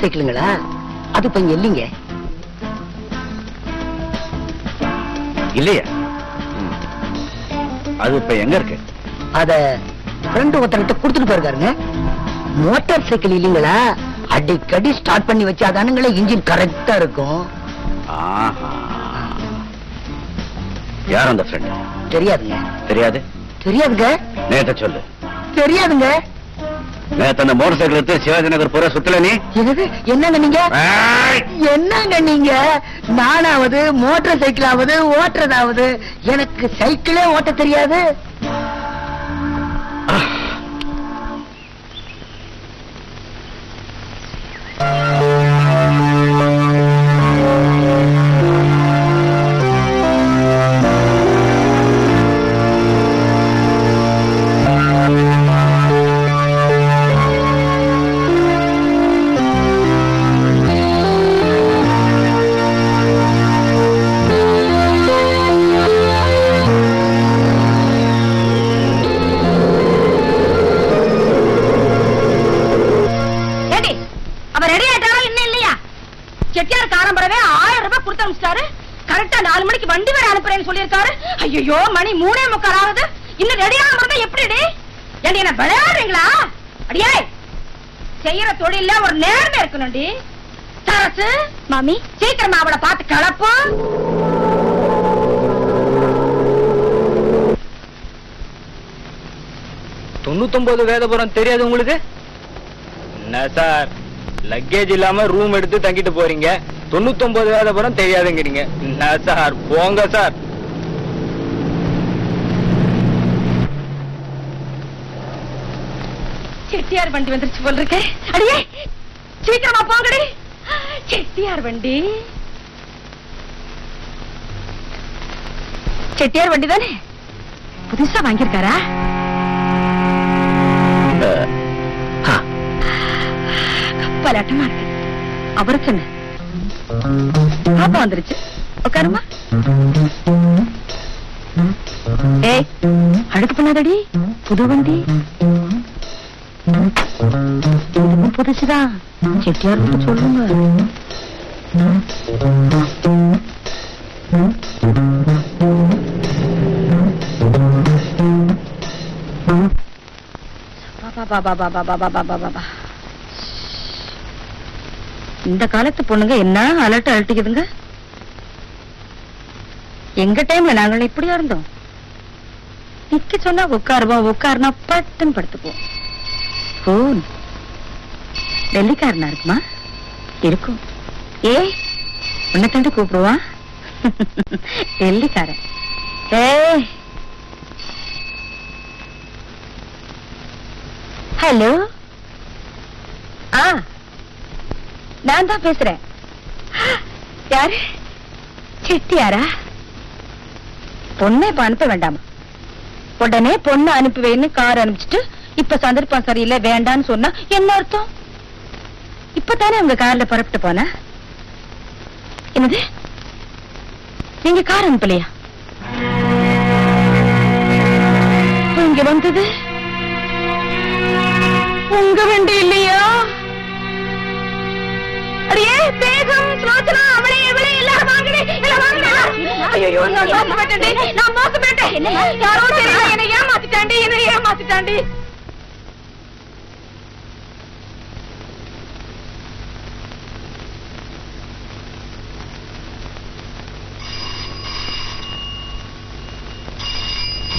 சைக்கிளுங்களா அது இப்ப இங்க இல்லைங்க. இல்லையா. அது இப்ப எங்க இருக்கு? அத ஃப்ரெண்டு ஒருத்தர்கிட்ட கொடுத்துட்டு போயிருக்காருங்க. மோட்டார் சைக்கிள் இல்லைங்களா? அடிக்கடி ஸ்டார்ட் பண்ணி வச்சாதானுங்களே இன்ஜின் கரெக்டா இருக்கும். யார் அந்த ஃப்ரெண்ட் தெரியாதுங்க. தெரியாது? தெரியாதுங்க. நேத்த சொல்லு. தெரியாதுங்க. நேத்து அந்த மோட்டர் சைக்கிள் எடுத்து சிவாஜி நகர் பூரா சுத்தல நீ? என்னங்க நீங்க! என்னங்க நீங்க? நானாவது மோட்டார் சைக்கிளாவது ஓட்டுறதாவது. எனக்கு சைக்கிளே ஓட்ட தெரியாது. மாமி சீக்கிரமா அவளை பார்த்து கலப்போம் தொண்ணூத்தொன்பது வேதபுரம் தெரியாது உங்களுக்கு? என்ன சார் லக்கேஜ் இல்லாம ரூம் எடுத்து தங்கிட்டு போறீங்க? தொண்ணூத்தொன்பது வேதபுரம் தெரியாதுங்கிறீங்க. என்ன சார் போங்க சார். செட்டியார் வண்டி வந்துருச்சு போல் இருக்கே. அடியே சீக்கிரமா போங்கடி. செட்டியார் வண்டி செட்டியார் வண்டி தானே புதுசா வாங்கியிருக்காரா ஆ, பலாட்டமா இருக்கு அவரு சொன்ன பாப்பா வந்துருச்சு உட்காருமா ஏய் அழுக்கு பண்ணாதடி புது வண்டி இந்த காலத்து பொண்ணுங்க என்ன அலட்டு அலட்டிக்குதுங்க எங்க டைம்ல நாங்கள் இப்படியா இருந்தோம் நிக்க சொன்னா உட்காருவோம் உட்காருனா பட்டுன்னு படுத்துப்போம் போன் டெல்லிக்காரனா இருக்குமா இருக்கும் ஏ உன்னை தண்டு கூப்பிடுவா டெல்லிக்காரன் ஏ ஹலோ ஆ நான் தான் பேசுறேன். யாரு? செட்டியாரா பொண்ணை இப்ப அனுப்ப வேண்டாமா? உடனே பொண்ணு அனுப்புவேன்னு கார் அனுப்பிச்சிட்டு இப்ப சந்தர்ப்பம் சரியில்லை வேண்டான்னு சொன்னா என்ன அர்த்தம்? இப்பதானே உங்க கார்ல புறப்பட்டு போன? என்னது? நீங்க கார் அனுப்பலையா? இங்க வந்தது? உங்க வண்டி இல்லையா? வேகம் ஸ்லோச்சனா அவளே இவளே எல்லாரும் வாங்கடி எல்லாம் வாங்கடி ஐயோ நான் மோசப்பட்டேன்டி நான் மோசப்பட்டேன் யாரோ தெரியல. என்னை ஏமாத்திட்டாண்டி என்னை ஏமாத்திட்டாண்டி.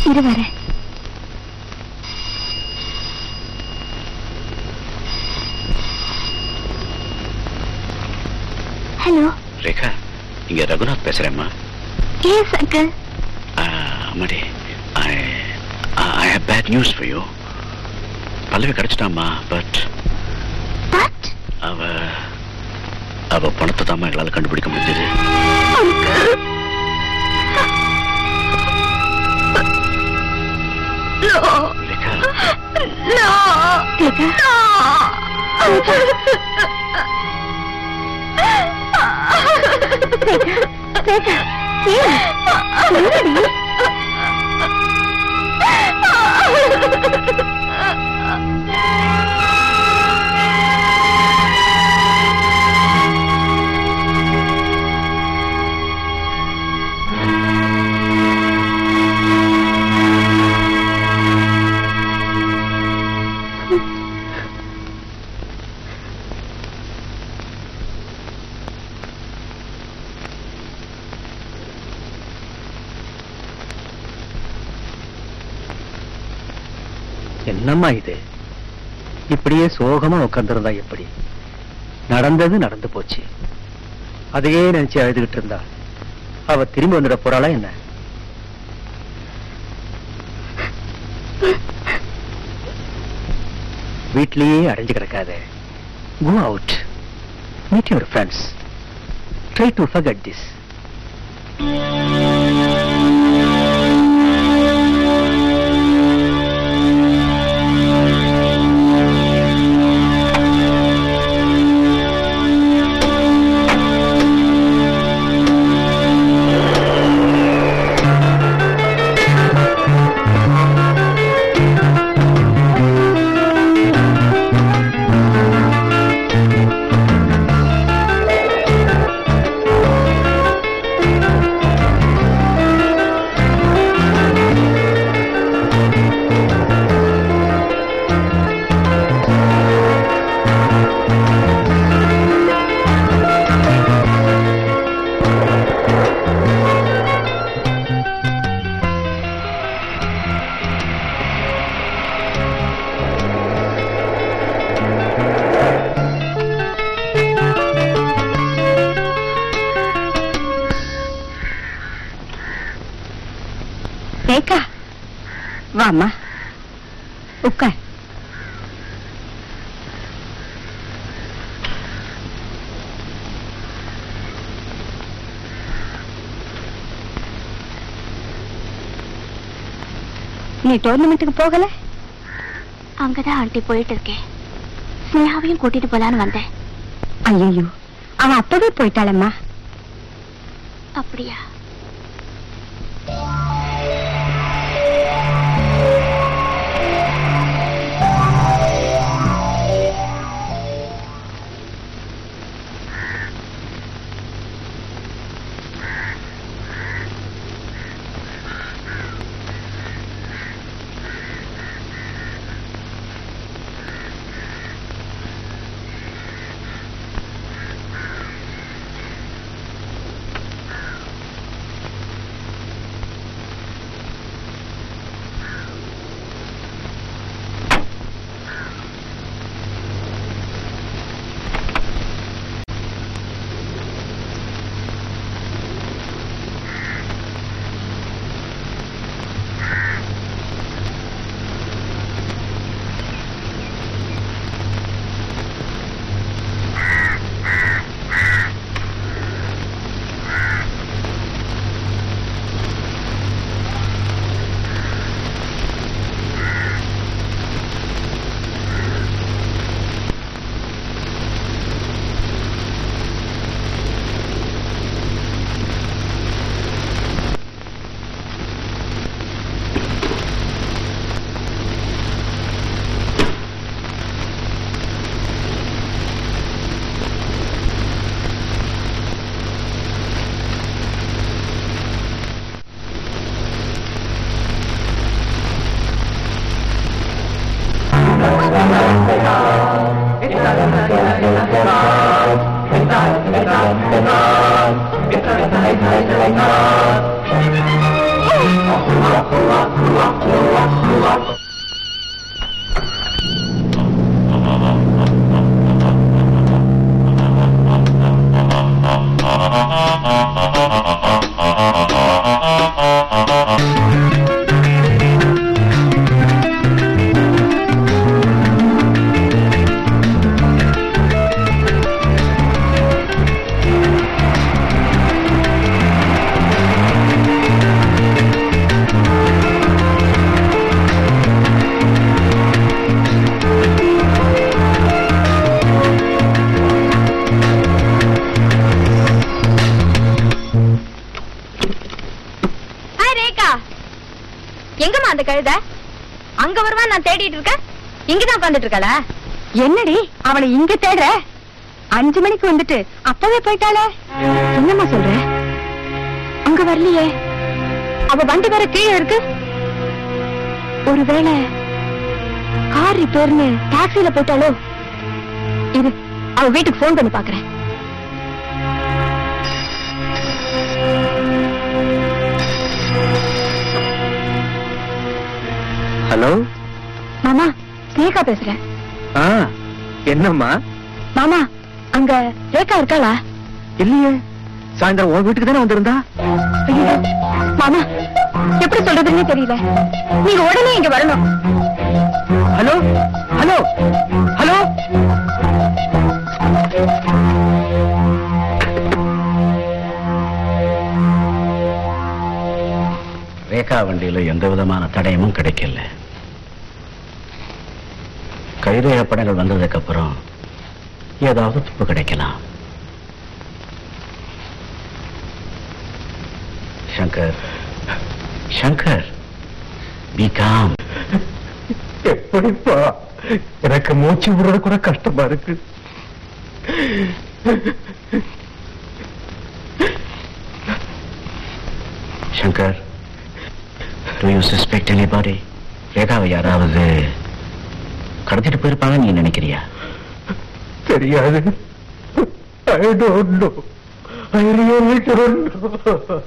இரு வரேன் ஹலோ. ரேகா இங்க ரகுநாத் பேசுறேம்மா. எஸ் அங்கிள் அம்மாடி I I have bad news for you Pallavi கிடைச்சிட்டாம்மா but but அவ அவ பணத்தை தாம்மா எங்களால கண்டுபிடிக்க முடிஞ்சது. ரேகா. శేష ఏ என்னம்மா இது இப்படியே சோகமா உட்கார்ந்துருந்தா எப்படி? நடந்தது நடந்து போச்சு. அதையே நினைச்சு அழுதுகிட்டு இருந்தா. அவ திரும்பி வந்துட போறாளா என்ன? வீட்லயே அடைஞ்சு கிடக்காத. Go out meet your friends try to forget this நீ டோர்னமெண்ட்டுக்கு போகல? அங்கதான் ஆண்டி போயிட்டு இருக்கேன் ஸ்னேகாவையும் கூட்டிட்டு போலான்னு வந்தேன். ஐயோ அவன் அப்பவே போயிட்டாளம்மா. இருக்காளா என்னடி அவளை இங்க தேடுற? அஞ்சு மணிக்கு வந்துட்டு அப்பவே போயிட்டாளே. என்னம்மா சொல்ற? அங்க வரலையே. அவ வண்டி வேற கீழே இருக்கு. ஒருவேளை கார் ரிப்பேர்னு டாக்ஸில போயிட்டாளோ? இது அவ வீட்டுக்கு போன் பண்ணி பாக்குறேன். ஹலோ? ரேகா பேசுறேன். ஆ, என்னம்மா? மாமா அங்க ரேகா இருக்காளா? இல்லையே. சாயந்தரம் உன் வீட்டுக்கு தானே வந்திருந்தா? மாமா எப்படி சொல்றதுன்னே தெரியல. நீங்க உடனே இங்க வரணும். Hello hello hello? ரேகா வண்டியில எந்த விதமான தடயமும் கிடைக்கல. கைரேக படங்கள் வந்ததுக்கு அப்புறம் ஏதாவது துப்பு கிடைக்கலாம். சங்கர் சங்கர் பி காம் எப்படிப்பா? எனக்கு மூச்சு விடுறது கூட கஷ்டமா இருக்கு. Shankar do you suspect anybody ரேகாவை யாராவது கடத்திட்டு போயிருப்பாங்க நீ நினைக்கிறியா தெரியாது I don't know. I really don't know.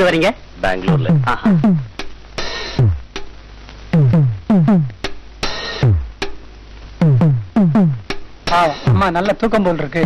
எங்கிருந்து வரீங்க? பெங்களூர்ல. அம்மா நல்ல தூக்கம் போல் இருக்கு.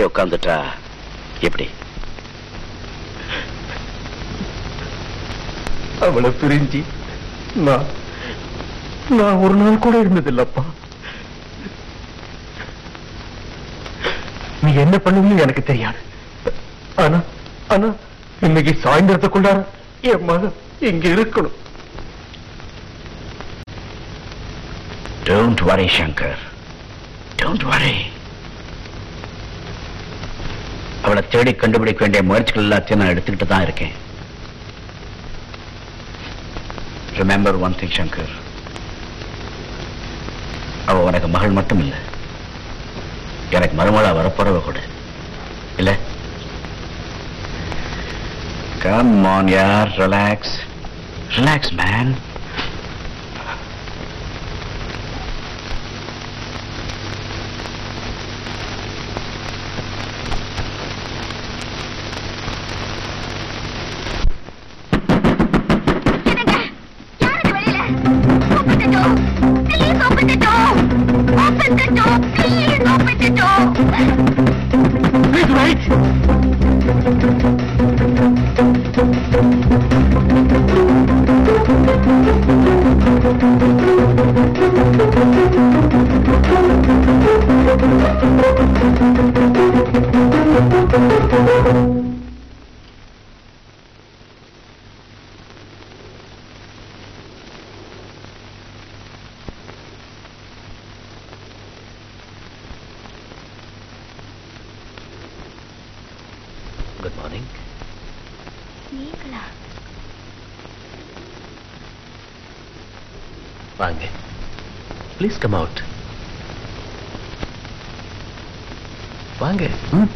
போய் உட்காந்துட்டா எப்படி? அவளை பிரிஞ்சு நான் நான் ஒரு நாள் கூட இருந்ததில்லப்பா. நீ என்ன பண்ணுவீங்க எனக்கு தெரியாது. ஆனா ஆனா இன்னைக்கு சாயந்தரத்துக்குள்ளார என் மகன் இங்க இருக்கணும். வரி சங்கர் டோன்ட் வரி அவளை தேடி கண்டுபிடிக்க வேண்டிய முயற்சிகள் எல்லாத்தையும் நான் எடுத்துக்கிட்டு தான் இருக்கேன். ரிமெம்பர் ஒன் திங் சங்கர் அவ உனக்கு மகள் மட்டும் இல்ல எனக்கு மருமகளா வரப்போறவ கூட. இல்ல? கம் ஆன் யார் relax relax man good morning நீங்களா வாங்க ப்ளீஸ் கம் அவுட் வாங்க கம்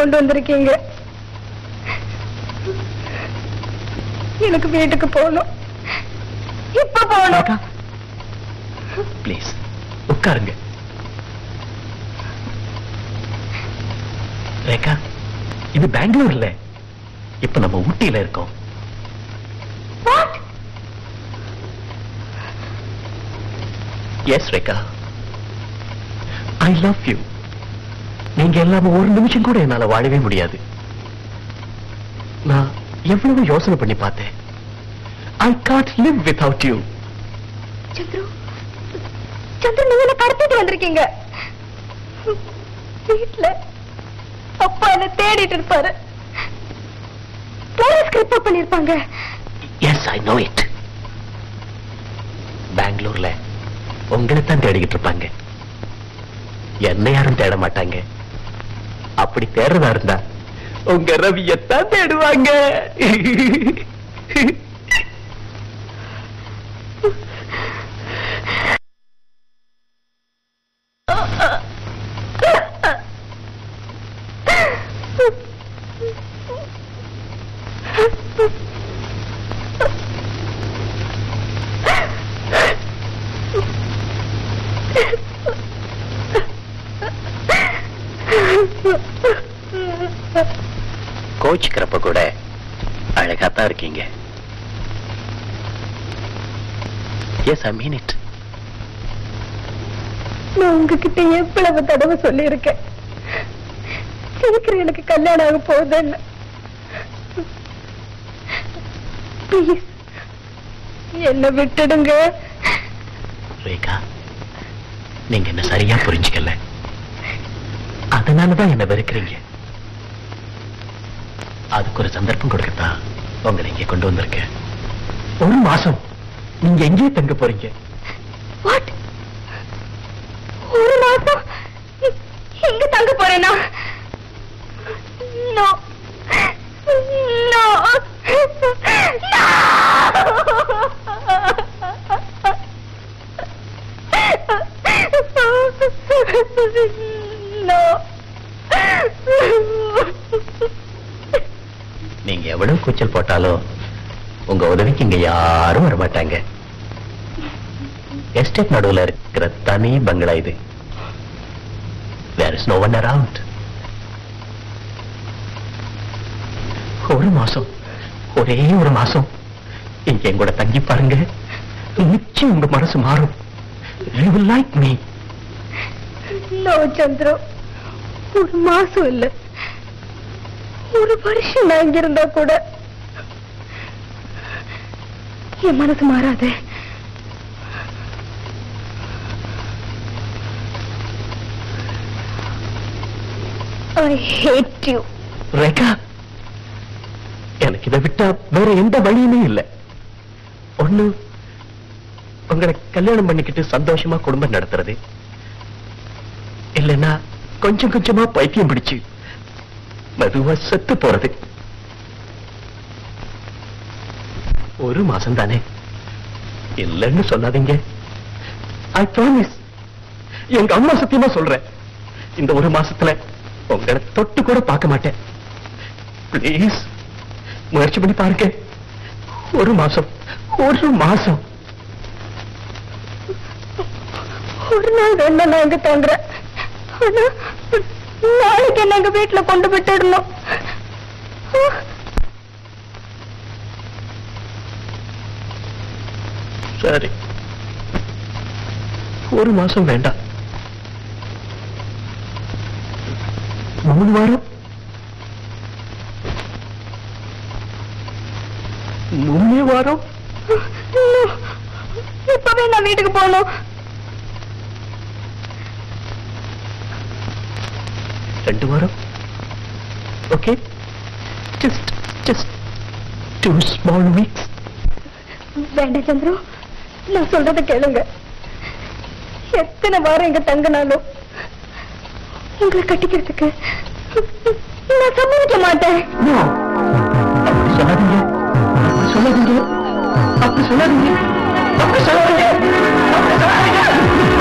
கொண்டு வந்திருக்கீங்க. எனக்கு வீட்டுக்கு போகணும். இப்ப போகணும். ப்ளீஸ் உட்காருங்க. ரேகா இது பெங்களூர்ல. இப்ப நம்ம ஊட்டியில இருக்கோம்? Yes Rekha. I love you நீங்க இல்லாம ஒரு நிமிஷம் கூட என்னால வாழவே முடியாது. நான் எவ்வளவு யோசனை பண்ணி பார்த்தேன். I can't live without you Chandru Chandru நீங்க என்ன கடத்திட்டு வந்திருக்கீங்க? வீட்டுல அப்பா என்ன தேடிட்டு இருப்பாரு. போலீஸ்க்கு ரிப்போர்ட் பண்ணிருப்பாங்க எஸ் ஐ நோ இட் பெங்களூர்ல உங்களை தான் தேடிக்கிட்டு இருப்பாங்க. என்ன யாரும் தேட மாட்டாங்க. தேடுறதா இருந்தா. உங்க ரவியத்தான் தேடுவாங்க. எஸ் ஐ மீன் இட் நான் உங்ககிட்ட எவ்வளவு தடவை சொல்லியிருக்கேன். சீக்கிரம் எனக்கு கல்யாணம் ஆக போகுதுன்னு. Please, என்னை விட்டுடுங்க. ரேகா நீங்க என்ன சரியா புரிஞ்சுக்கல? அதனாலதான் என்ன வெறுக்கிறீங்க. அதுக்கு ஒரு சந்தர்ப்பம் கொடுக்கத்தான் உங்களை இங்க கொண்டு வந்திருக்கேன். ஒரு மாசம் நீங்க எங்கேயே தங்க போறீங்க? வாட் ஒரு மாசம் இங்க தங்க போறேனா நோ நோ நோ நீங்க எவ்வளவு கூச்சல் போட்டாலும் யாரும் வரமாட்டாங்க. எஸ்டேட் நடுவுல இருக்கிற தனி பங்களா இது. Where is no one around ஒரு மாசம் ஒரே ஒரு மாசம். இங்க என் கூட தங்கி பாருங்க. நிச்சயம் உங்க மனசு மாறும். You will like me no Chandru. ஒரு மாசம் இல்ல. ஒரு வருஷம் நான் இங்க இருந்தா கூட என் மனசு மாறாது. ரேகா எனக்கு இதை விட்டா வேற எந்த வழியுமே இல்லை. ஒண்ணு உங்களை கல்யாணம் பண்ணிக்கிட்டு சந்தோஷமா குடும்பம் நடத்துறது. இல்லைன்னா கொஞ்சம் கொஞ்சமா பைத்தியம் பிடிச்சு மதுவா செத்து போறது. ஒரு மாசம் தானே இல்லைன்னு சொல்லாதீங்க. ஐ ப்ராமிஸ் எங்க அம்மா சத்தியமா சொல்றேன். இந்த ஒரு மாசத்துல உங்களை தொட்டு கூட பார்க்க மாட்டேன். பிளீஸ் முயற்சி பண்ணி பாருங்க. ஒரு மாசம் ஒரு மாசம். ஒரு நாள் வேணா நான் இங்க தங்குறேன். நாளைக்கு என்ன எங்க வீட்டுல கொண்டு விட்டுடணும். சரி ஒரு மாசம் வேண்டாம் மூணு வாரம் மூணே வாரம் இப்பவே நான் வீட்டுக்கு போகணும் ரெண்டு வாரம் okay just just two small weeks வேண்டாம் சந்திரு நான் சொல்றத கேளுங்க. எத்தனை வாரம் இங்க தங்கினாலும் உங்களை கட்டிக்கிறதுக்கு நான் சம்மதிக்க மாட்டேன். அப்படி சொல்லாதீங்க. அப்படி சொல்லாதீங்க. அப்படி சொல்லாதீங்க. அப்படி சொல்லாதீங்க. அப்படி சொல்லாதீங்க.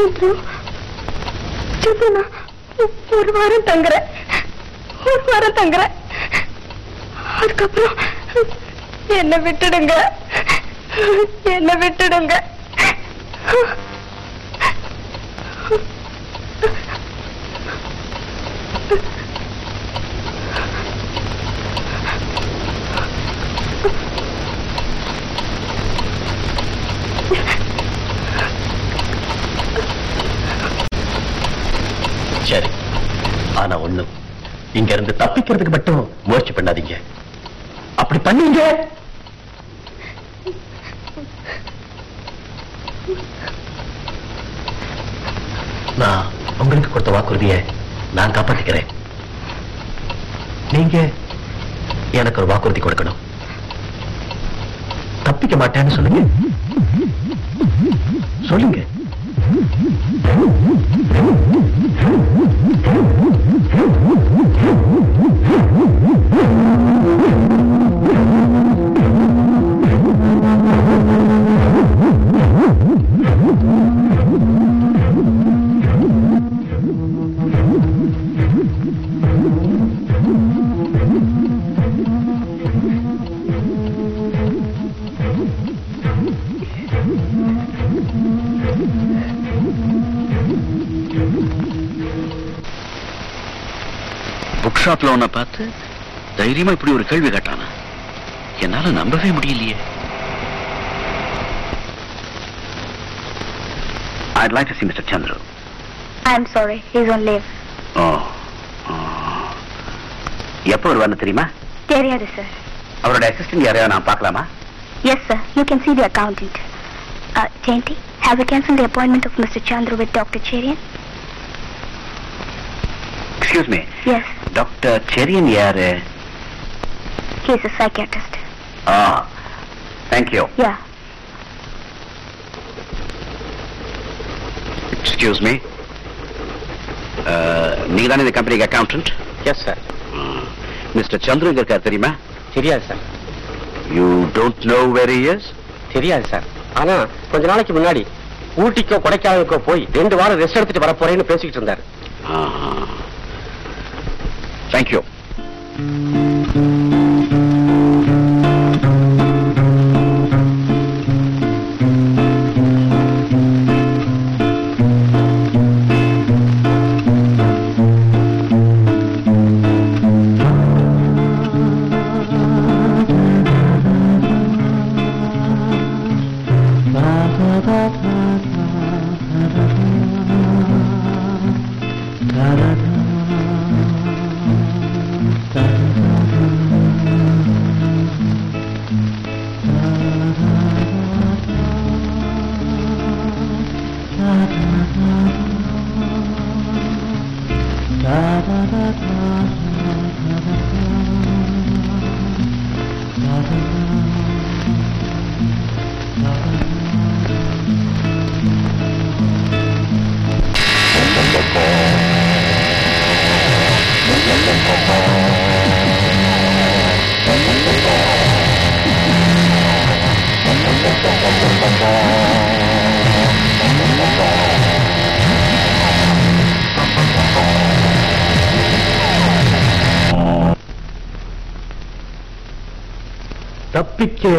சந்திரு சந்திரு நான் ஒரு வாரம் தங்குறேன். ஒரு வாரம் தங்குறேன். அதுக்கப்புறம் என்ன விட்டுடுங்க. என்ன விட்டுடுங்க சரி ஆனா ஒண்ணு இங்க தப்புறதுக்கு மட்டும் முயற்சி பண்ணாதீங்க. அப்படி பண்ணீங்க. நான் உங்களுக்கு கொடுத்த வாக்குறுதியை நான் காப்பாற்றிக்கிறேன் நீங்க எனக்கு ஒரு வாக்குறுதி கொடுக்கணும். தப்பிக்க மாட்டேன்னு சொல்லுங்க. ஷாப்ல உன்னை பார்த்து தைரியமா இப்படி ஒரு கேள்வி கேட்டானா என்னால நம்பவே முடியலையே I'd like to see Mr. Chandru. I'm sorry, he's on leave. ஓ. எப்போ வருவான்னு தெரியுமா தெரியாது சார் அவரோட அசிஸ்டன்ட் யாரையாவது நான் பார்க்கலாமா Yes, sir. You can see the accountant. Uh, Jayanti, have you cancelled the appointment of Mr. Chandru with Dr. Cherian? Excuse me Yes, doctor Cherian யாரு? He's a psychiatrist. Ah. Thank you Yeah. Excuse me நீங்க தானே இந்த கம்பெனிக்கு accountant yes sir mister Chandru இங்க இருக்கார் தெரியுமா? தெரியாது sir you don't know very years தெரியாது சார் ஆனா கொஞ்ச நாளைக்கு முன்னாடி ஊட்டிக்கோ கொடைக்கானலுக்கோ போய் ரெண்டு வாரம் ரெஸ்ட் எடுத்துட்டு வர போறேன்னு பேசிக்கிட்டு இருந்தாரு.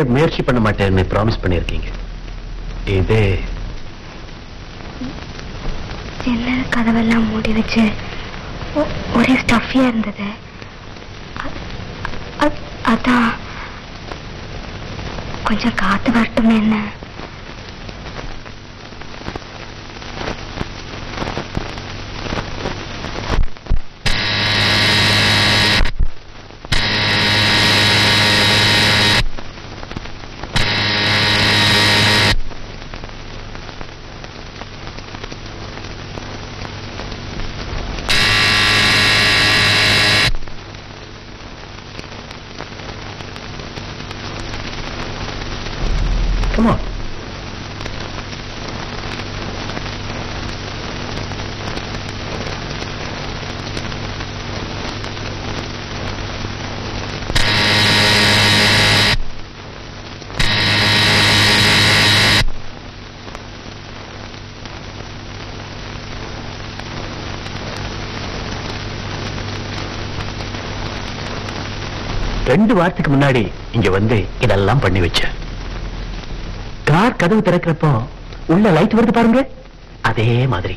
முயற்சி பண்ண மாட்டேன்னு ப்ராமிஸ் பண்ணிருக்கீங்க இது. ஜன்னல் கதவெல்லாம் மூடி வச்சு ஒரே ஸ்டஃபியா இருந்தது. அதான். கொஞ்சம் காத்து வரட்டுமே என்ன Come on. ரெண்டு வாரத்துக்கு முன்னாடி இங்க வந்து இதெல்லாம் பண்ணி வச்ச. கார் கதவு திறக்கிறப்போ உள்ள லைட் வருது பாருங்க. அதே மாதிரி.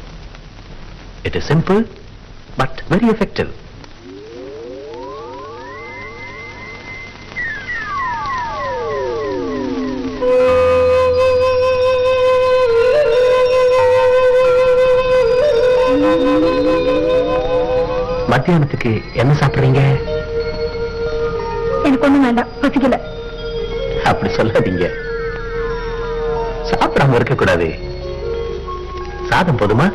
It is simple but very effective மத்தியானத்துக்கு என்ன சாப்பிடுறீங்க? பசிக்கல அப்படி சொல்லாதீங்க. சாப்பிடாம இருக்க கூடாது சாதம் போதுமா?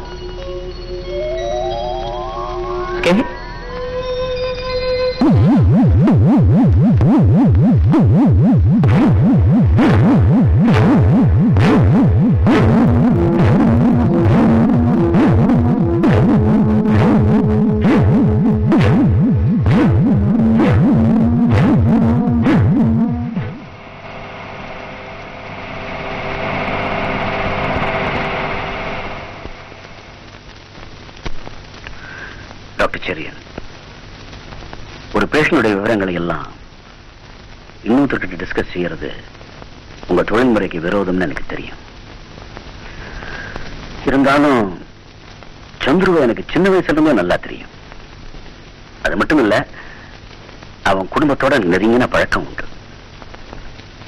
ஒரு விவரங்களை எல்லாம் இன்னொருத்தர்கிட்ட டிஸ்கஸ் செய்யறது உங்க தொழில்முறைக்கு விரோதம்னு எனக்கு தெரியும். இருந்தாலும் சந்துருவை எனக்கு சின்ன வயசுல இருந்தே நல்லா தெரியும். அது மட்டும் இல்ல அவன் குடும்பத்தோட நெருங்கின பழக்கம் உண்டு.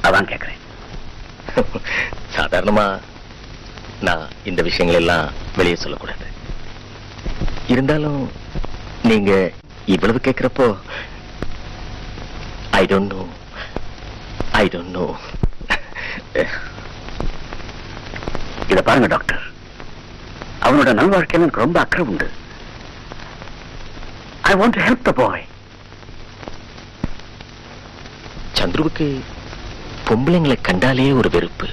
அதான் கேக்குறேன். சாதாரணமா நான் இந்த விஷயங்கள் எல்லாம் வெளியே சொல்லக்கூடாது. இருந்தாலும் நீங்க இவ்வளவு கேட்கிறப்போ I don't know I don't know இத பாருங்க டாக்டர் அவனோட நல்வாழ்க்கையில எனக்கு ரொம்ப அக்கறை உண்டு. I want to help the boy சந்துருவுக்கு பொம்பளைங்களை கண்டாலே ஒரு வெறுப்பு.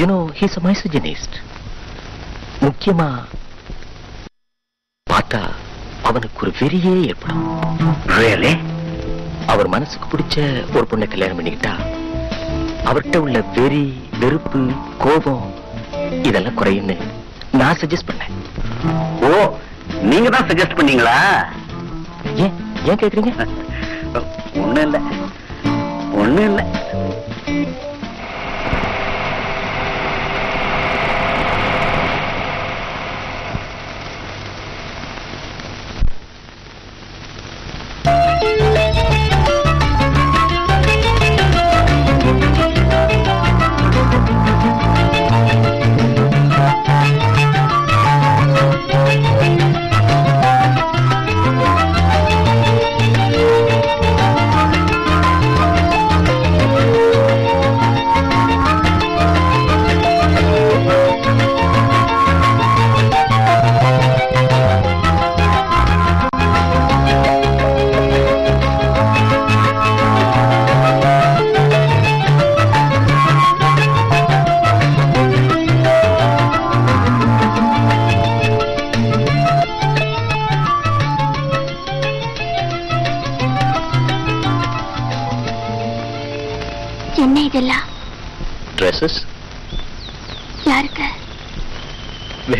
யூனோ ஹீஸ் அ மைசஜனிஸ்ட் முக்கியமா பார்த்தா அவனுக்கு ஒரு வெறியே ஏற்படும். அவர் மனசுக்கு பிடிச்ச ஒரு பொண்ணை கல்யாணம் பண்ணிக்கிட்டா அவர்கிட்ட உள்ள வெறி வெறுப்பு கோபம் இதெல்லாம் குறையுன்னு நான் சஜஸ்ட் பண்ணேன். ஓ நீங்க தான் சஜஸ்ட் பண்ணீங்களா? ஏன் ஏன் கேக்குறீங்க? ஒண்ணும் இல்ல. ஒண்ணும் இல்ல.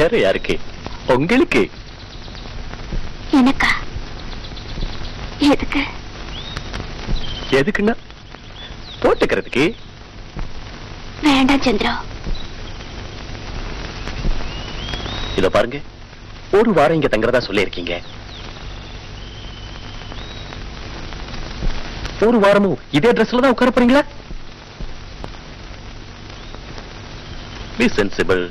வேற யாருக்கு உங்களுக்கு? எனக்கா? எதுக்கு? எதுக்குன்னா? போட்டுக்கிறதுக்கு வேண்டாம் சந்திரா. இத பாருங்க. ஒரு வாரம் இங்க தங்குறதா சொல்லியிருக்கீங்க. ஒரு வாரமும் இதே ட்ரெஸ்ல தான் உட்கார போறீங்களா? Be sensible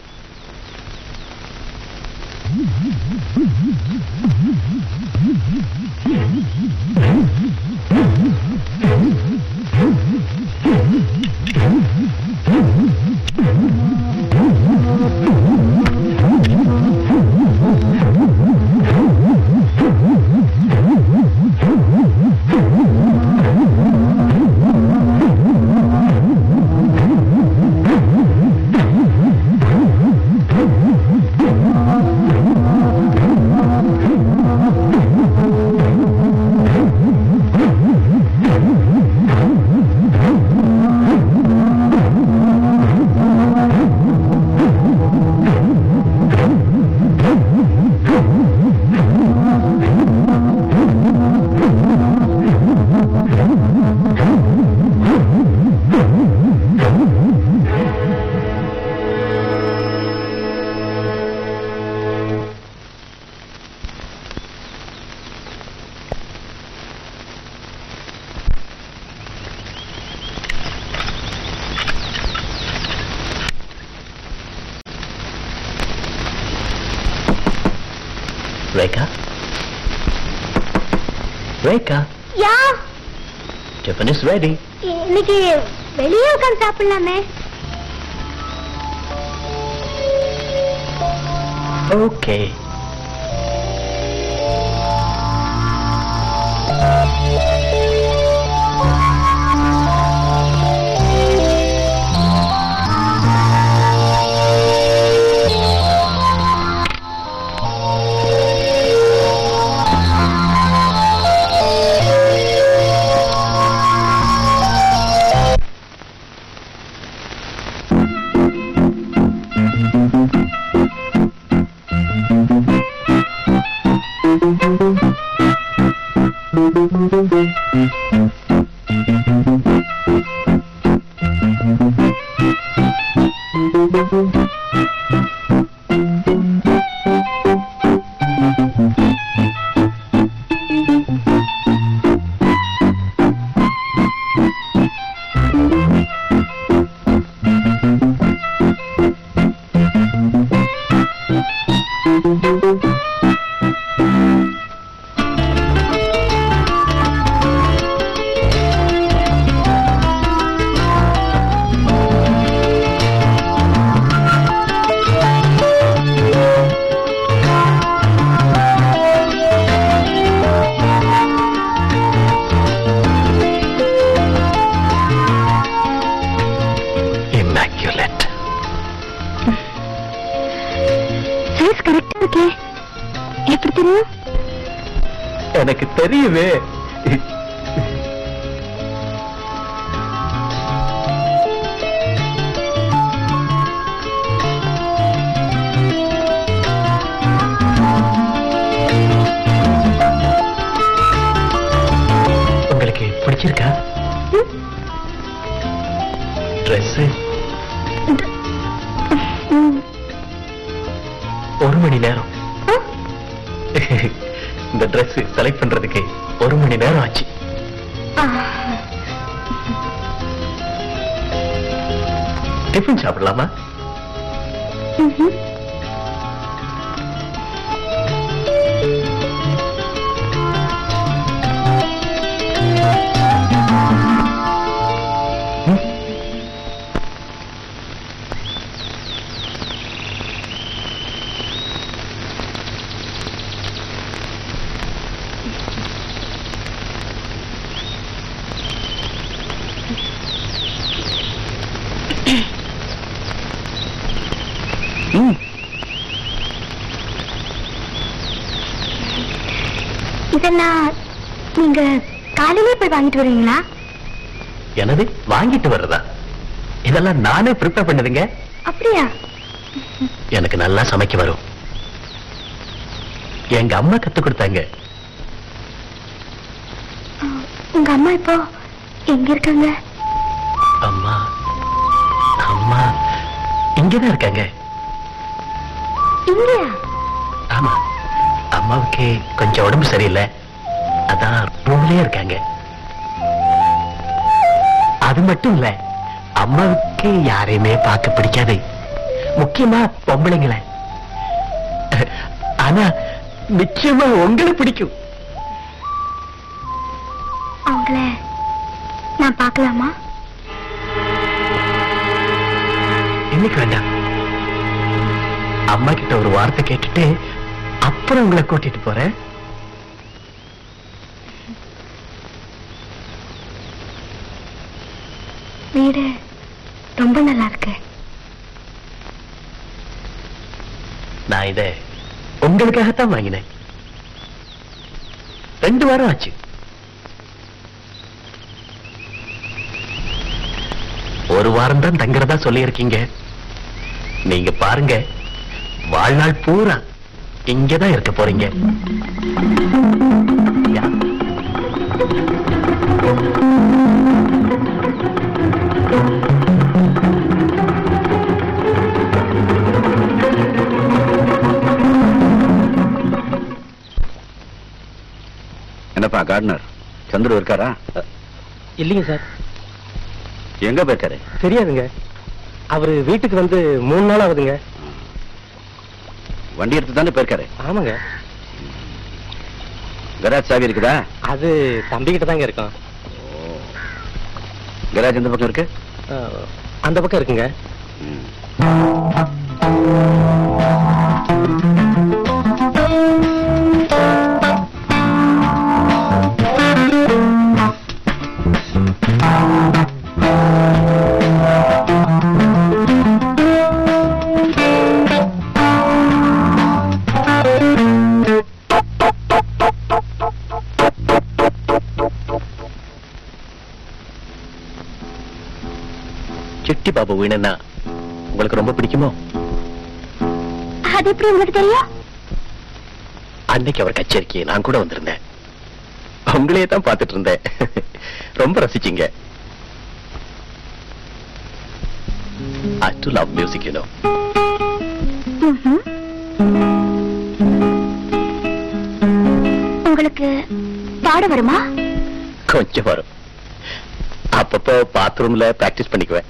Rekha Rekha yeah tiffin is ready இன்னைக்கு வெளியே உட்காந்து சாப்பிடலாமே. ஓகே வாங்கிட்டு வருவீங்களா எனது வாங்கிட்டு வர்றதா? இதெல்லாம் நானே ப்ரிப்பேர் பண்ணதுங்க. அப்படியா? எனக்கு நல்லா சமைக்க வரும். எங்க அம்மா கத்து கொடுத்தாங்க. உங்க அம்மா இப்போ எங்க இருக்காங்க? அம்மா அம்மா இங்கதான் இருக்காங்க. இங்கயா? ஆமா அம்மாவுக்கு கொஞ்சம் உடம்பு சரியில்லை. அதான் ரூம்லயே இருக்காங்க. அது மட்டும் இல்ல அம்மாவுக்கு யாரையுமே பார்க்க பிடிக்காது. முக்கியமா பொம்பளைங்களை. ஆனா நிச்சயமா உங்களை பிடிக்கும். அவங்கள நான் பார்க்கலாமா? இன்னைக்கு வேண்டாம். அம்மா கிட்ட ஒரு வார்த்தை கேட்டுட்டு அப்புறம் உங்களை கூட்டிட்டு போறேன் வீடு ரொம்ப நல்லா இருக்கு நான் இதை உங்களுக்காகத்தான் வாங்கினேன். ரெண்டு வாரம் ஆச்சு. ஒரு வாரம் தான் தங்குறதா சொல்லியிருக்கீங்க. நீங்க பாருங்க வாழ்நாள் பூரா இங்கதான் இருக்க போறீங்க. யா. என்னப்பா கார்டனர் சந்துரு இருக்காரா? இல்லைங்க சார். எங்க போயிருக்காரு? தெரியாதுங்க. அவரு வீட்டுக்கு வந்து மூணு நாள் ஆகுதுங்க. வண்டி எடுத்து தானே போயிருக்காரு? ஆமாங்க. கராஜ் சாவி இருக்குதா? அது தம்பி கிட்ட தாங்க இருக்கும். கராஜ் எந்த பக்கம் இருக்கு? அந்த பக்கம் இருக்குங்க. வீணன்னா உங்களுக்கு ரொம்ப பிடிக்குமோ? அது எப்படி உங்களுக்கு தெரியும்? அன்னைக்கு அவர் கச்சேரிக்கு நான் கூட வந்திருந்தேன். உங்களையே தான் பார்த்துட்டு இருந்தேன். ரொம்ப ரசிச்சீங்க. I do love music, you know. ம்ஹும். உங்களுக்கு பாட வருமா? கொஞ்சம் வரும். அப்பப்போ பாத்ரூம்ல பிராக்டிஸ் பண்ணிக்குவேன்.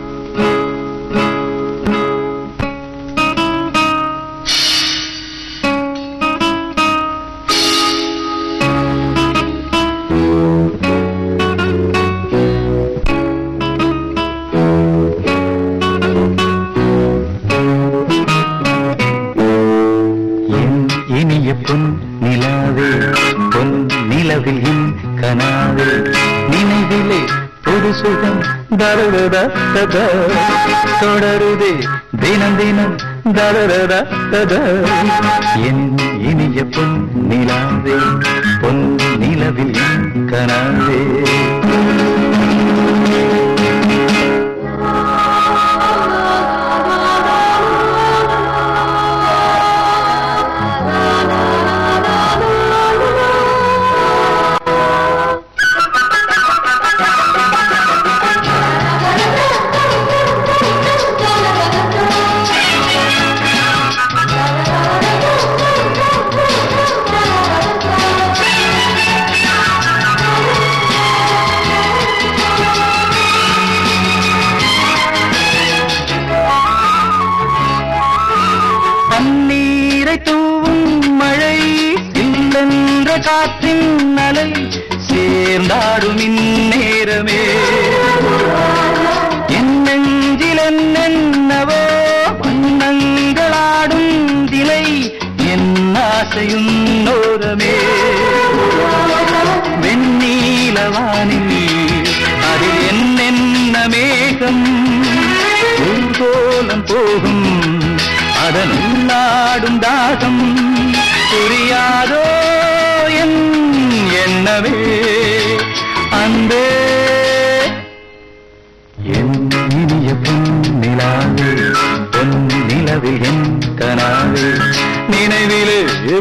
தினம் தினம் என் இனிய பொன் நிலாவே பொன் நிலவில் என் கனாவே.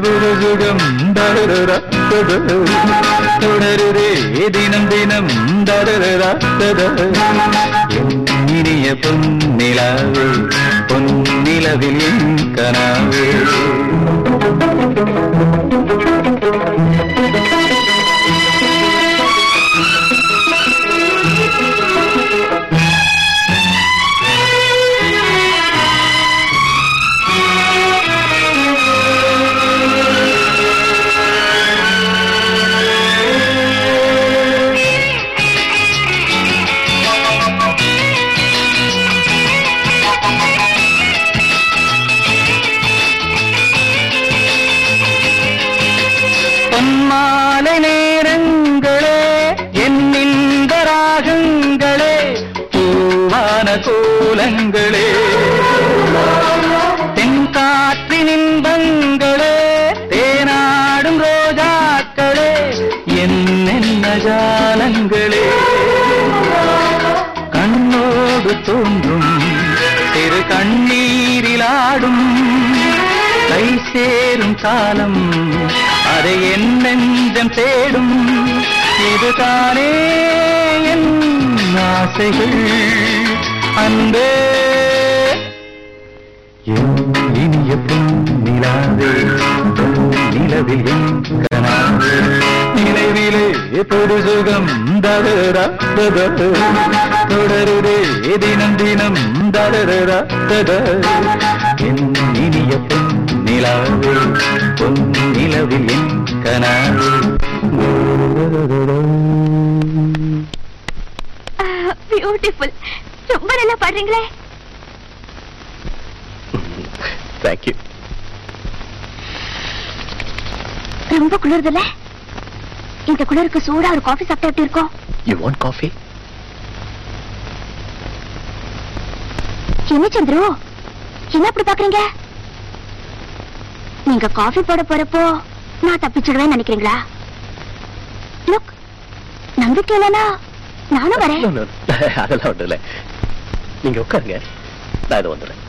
நினைவிலே ஒரு தொடருதே தினம் தினம் தருரா இனிய பொன்னிலாவே பொன்னிலவில் கனாவே காலம். அதை என் நெஞ்சம் தேடும். இதுதானே என் ஆசைகள். அன்பே. என் இனிய பொன் நிலாவே நிலவில் நினைவிலே பொது சுகம் தவறா தொடருதே தினம் தினம் தரரரா என் இனிய நிலாவே பொன் நிலவில் என் கனாவே பியூட்டிஃபுல் ரொம்ப நல்லா பாடுறீங்களே தேங்க்யூ ரொம்ப குளிருதுல்ல? இந்த குளிருக்கு சூடா ஒரு காஃபி சாப்பிட்டா எப்படி இருக்கும்? யூ வாண்ட் காஃபி என்ன சந்துரு? என்ன அப்படி பாக்குறீங்க? நீங்க காஃபி போட போறப்போ நான் தப்பிச்சிடுவேன் நினைக்கிறீங்களா? லுக் நம்பிக்கை இல்லைன்னா நானும் வரேன். அதெல்லாம் ஒண்ணும் இல்ல. நீங்க உட்காருங்க. நான் இது வந்துடுறேன்.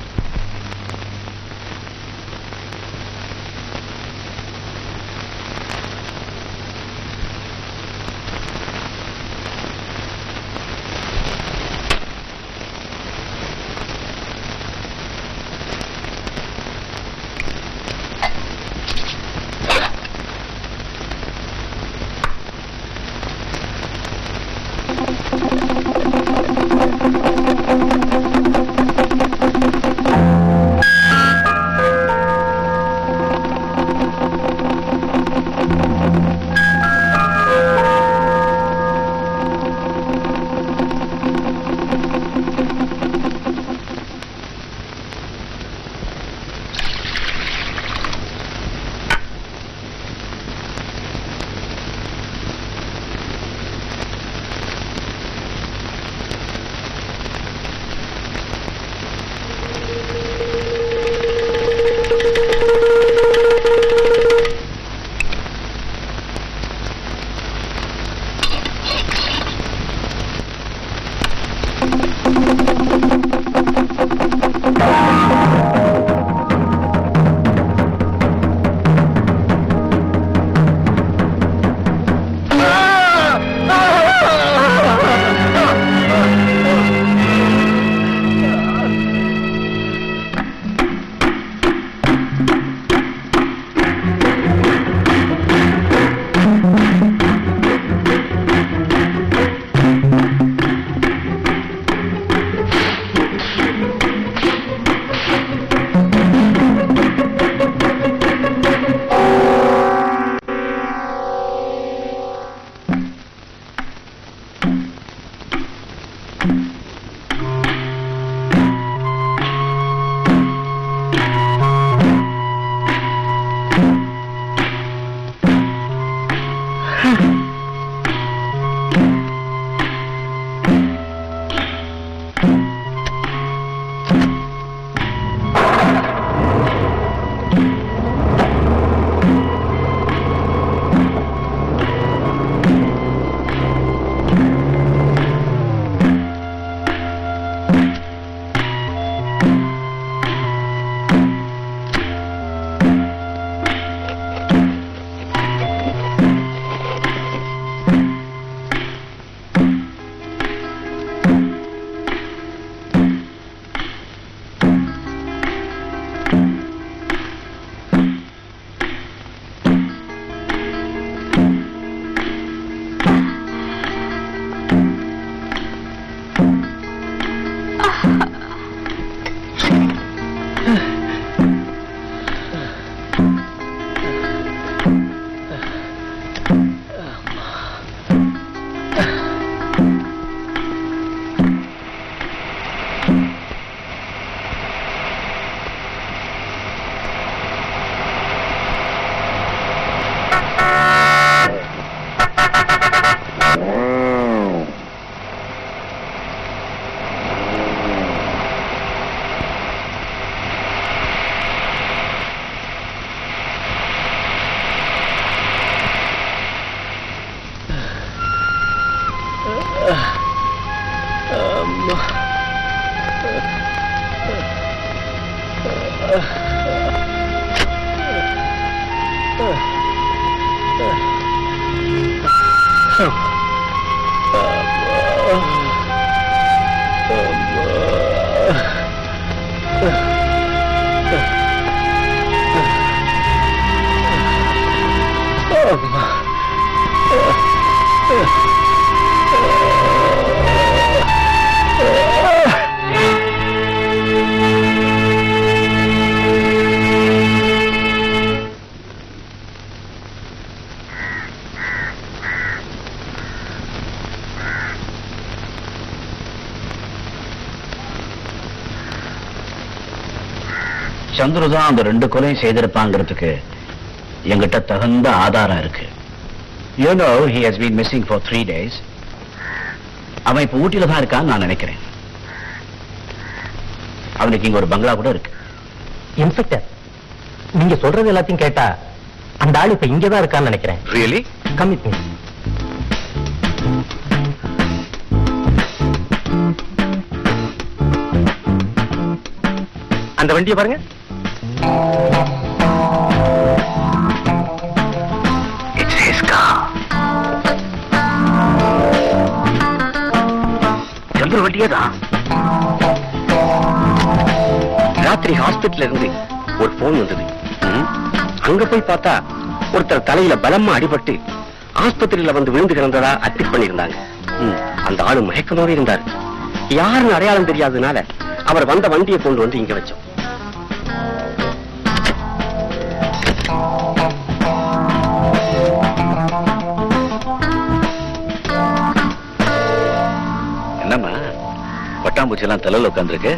சந்துரு தான் அந்த ரெண்டு கொலையும் செய்திருப்பாங்கிறதுக்கு எங்கிட்ட தகுந்த ஆதாரம் இருக்கு. You know he has been missing for three days அவன் இப்ப ஊட்டியில தான் இருக்கான்னு நான் நினைக்கிறேன். அவனுக்கு இங்க ஒரு பங்களா கூட இருக்கு. இன்ஸ்பெக்டர் நீங்க சொல்றது எல்லாத்தையும் கேட்டா அந்த ஆள் இப்ப இங்கதான் இருக்கான்னு நினைக்கிறேன். ரியலி கமிட் மீ அந்த வண்டியை பாருங்க. It's his car. சந்திர வண்டியே தான் ராத்திரி ஹாஸ்பிடல்ல இருந்து ஒரு போன் வந்தது. அங்க போய் பார்த்தா ஒருத்தர் தலையில பலமா அடிபட்டு ஆஸ்பத்திரியில வந்து விழுந்து கிடந்ததா அட்மிட் பண்ணியிருந்தாங்க. அந்த ஆளு மயக்கமாவே இருந்தார். யாருன்னு அடையாளம் தெரியாததுனால அவர் வந்த வண்டியை கொண்டு வந்து இங்க வச்சோம். எல்லாம் தலையில உட்காந்துருக்கு.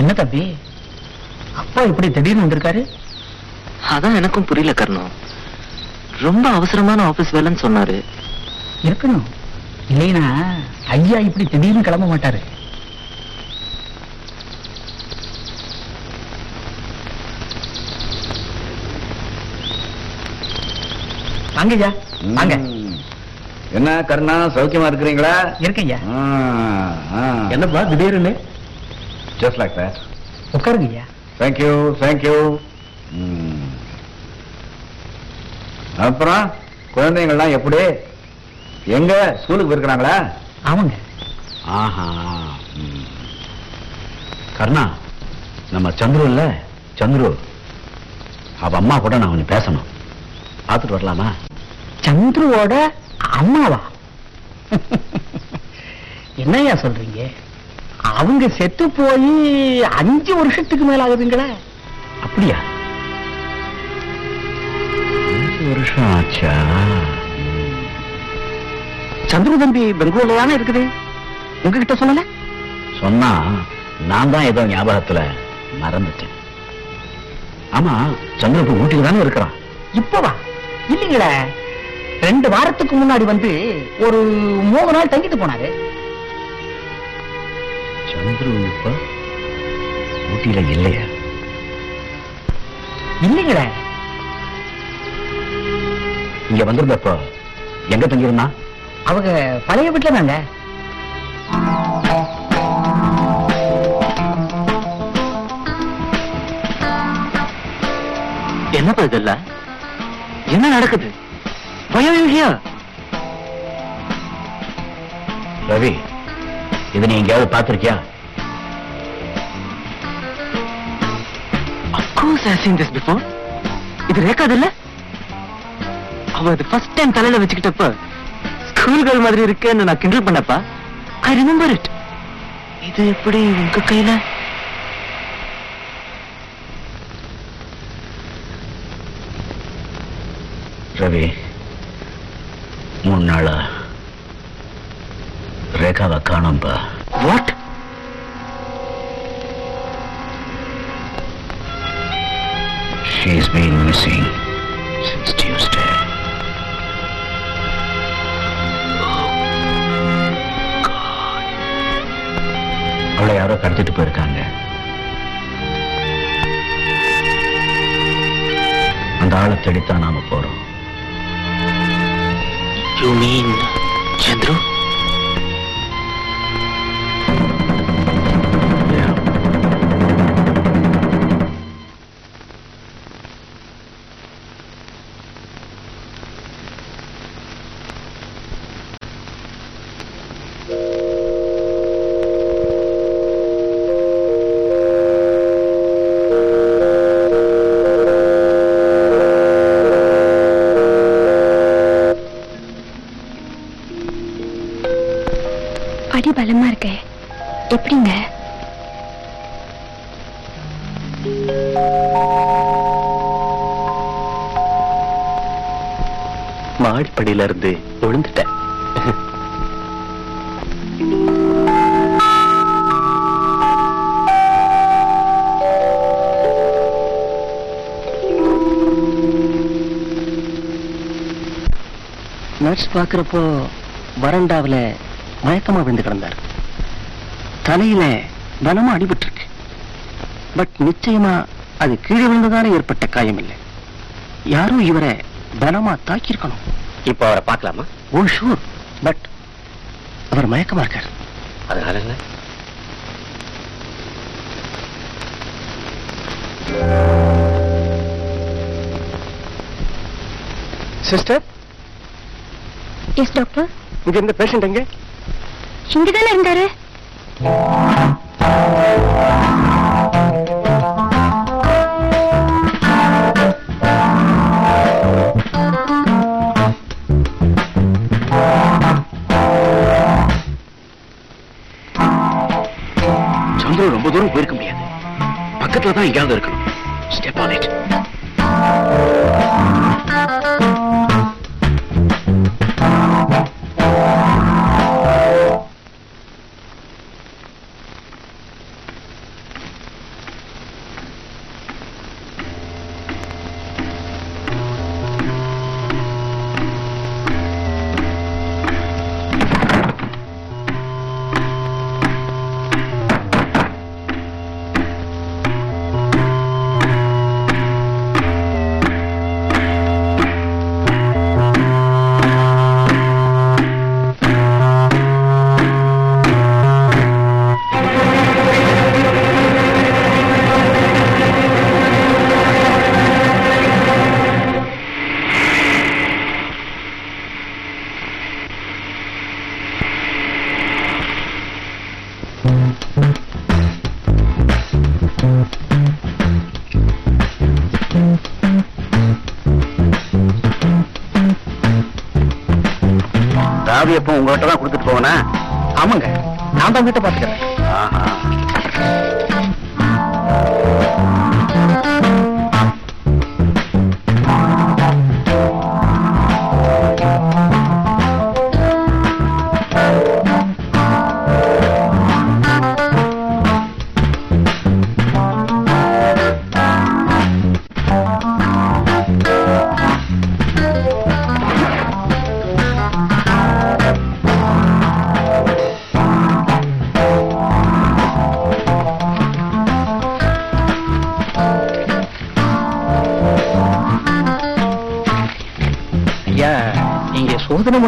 என்ன தம்பி? அப்பா இப்படி திடீர்னு வந்திருக்காரு? அதான் எனக்கும் புரியல கர்ணம் ரொம்ப அவசரமான ஆபீஸ் வேலைன்னு சொன்னாரு. இருக்கணும். இல்லைன்னா ஐயா இப்படி திடீர்னு கிளம்ப மாட்டாரு. வாங்க ஐயா வாங்க. என்ன கருணா சௌக்கியமா இருக்கிறீங்களா? இருக்கையா என்னப்பா திடீர்னு? ஜஸ்ட் லைக் தட் உட்காருங்க ஐயா தேங்க்யூ தேங்க்யூ அப்புறம் குழந்தைங்கள்லாம் எப்படி? எங்க? ஸ்கூலுக்கு போயிருக்கிறாங்களா? ஆமாங்க. ஆஹா. கருணா நம்ம சந்துரு இல்ல? சந்துரு அவ அம்மா கூட நான் கொஞ்சம் பேசணும். பார்த்துட்டு வரலாமா? சந்துருவோட அம்மாவா? என்னய்யா சொல்றீங்க? அவங்க செத்து போய் அஞ்சு வருஷத்துக்கு மேல ஆகுதுங்களே அப்படியா? அஞ்சு வருஷம் ஆச்சா? சந்துரு தம்பி பெங்களூர்ல தானே இருக்குது. உங்ககிட்ட சொல்லல? சொன்னா நான் தான் ஏதோ ஞாபகத்துல மறந்துட்டேன். ஆமா சந்திரப்பு ஊட்டிக்கு தானே இருக்கிறான். இப்பவா? இல்லைங்களே. ரெண்டு வாரத்துக்கு முன்னாடி வந்து ஒரு மூணு நாள் தங்கிட்டு போனாரு. சந்துரு இப்ப ஊட்டியில இல்லையா? இல்லைங்களே. இங்க வந்திருந்தப்போ எங்க தங்கியிருந்தான் அவங்க பழைய வீட்டுல தாங்க. என்னப்பா இதெல்லாம்? என்ன நடக்குது? ரவி இது நீ எங்கேயாவது பார்த்திருக்கியா? Course I've seen this before. இது ரேக்காது இல்ல அவ அது ஃபர்ஸ்ட் டைம் தலையில வச்சுக்கிட்டப்ப ஸ்கூல் கேர்ள் மாதிரி இருக்கேன்னு நான் கிண்டல் பண்ணப்பா ஐ ரிமெம்பர் இட் இது எப்படி உங்க கையில? ரவி மூணு நாளா ரேகாவை காணோம்பா. What She's been missing since Tuesday. அவளை யாரோ கடத்திட்டு போயிருக்காங்க. அந்த ஆளை தேடித்தான் நாம போறோம். யூ மீன் சந்துரு படியில இருந்து விழுந்துட்டேன் நர்ஸ் பாக்குறப்போ வறண்டாவுல மயக்கமா விழுந்து கிடந்தார். தலையில பலமா அடிபட்டிருக்கு. பட் நிச்சயமா அது கீழே விழுந்ததால ஏற்பட்ட காயம் இல்லை யாரும் இவரை பலமா தாக்கியிருக்கணும். இப்போ அவரை பார்க்கலாமா? ஓ ஷூர் பட் அவர் மயக்கமா இருக்கார். அதனால என்ன? சிஸ்டர் எஸ் டாக்டர் இங்க இருந்த பேஷண்ட் எங்க? இங்கதானே இருந்தாரு. எப்போ உங்ககிட்ட தான் கொடுத்துட்டு போவேனா? ஆமாங்க நான் தான் வீட்டை பாத்துக்கிறேன்.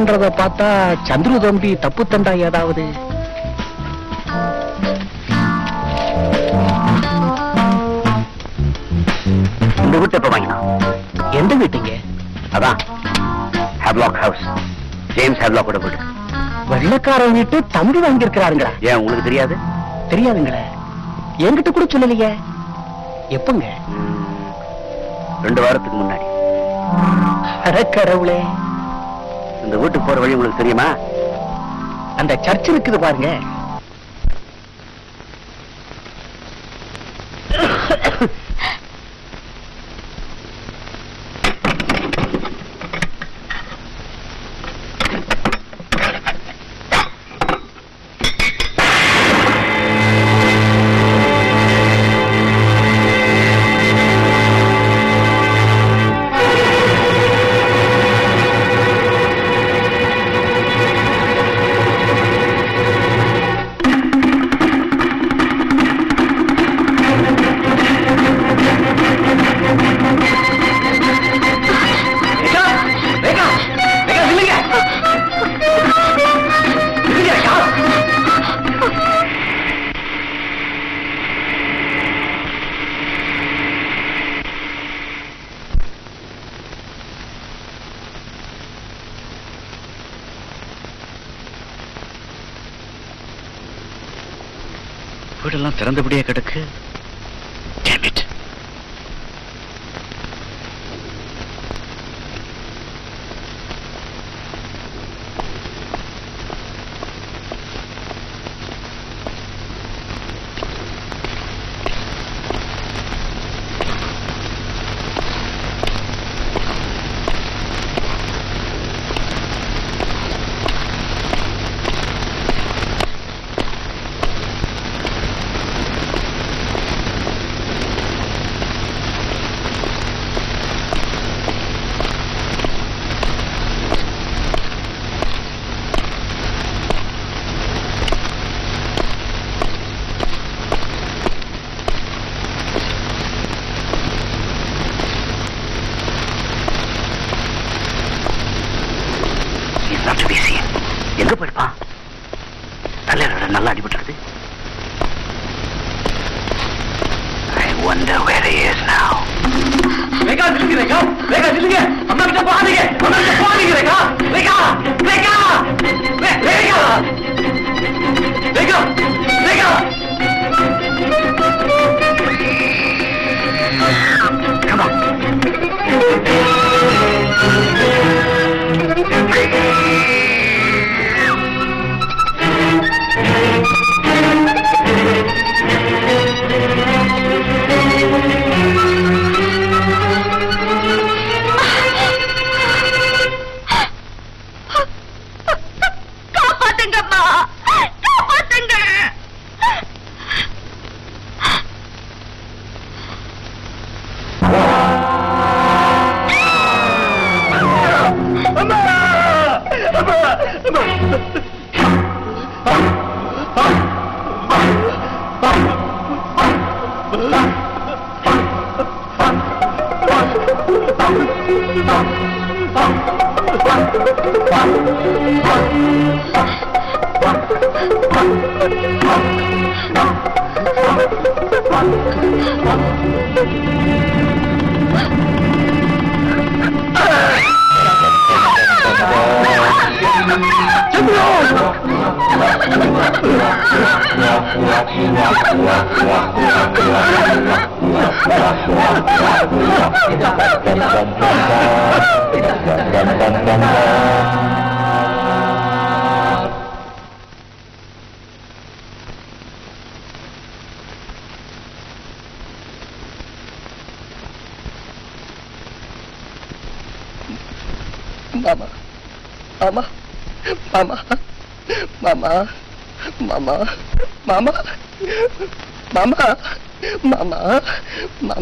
பண்றத பார்த்தா சந்துரு தம்பி தப்பு தண்டா ஏதாவது? இந்த வீட்டு எப்ப வாங்கினா? எந்த வீட்டுங்க? அதான். ஹேப்லாக் ஹவுஸ் ஜேம்ஸ் ஹேப்லாக்கோட வீடு. வெள்ளக்காரன் வீட்டு தம்பி வாங்கியிருக்கிறாருங்களா? ஏன் உங்களுக்கு தெரியாது? தெரியாதுங்களே. என்கிட்ட கூட சொல்லலையே. எப்பங்க? ரெண்டு வாரத்துக்கு முன்னாடி. அடக்கடவுளே இந்த வீட்டுக்கு போற வழி உங்களுக்கு தெரியுமா? அந்த சர்ச் இருக்குது பாருங்க.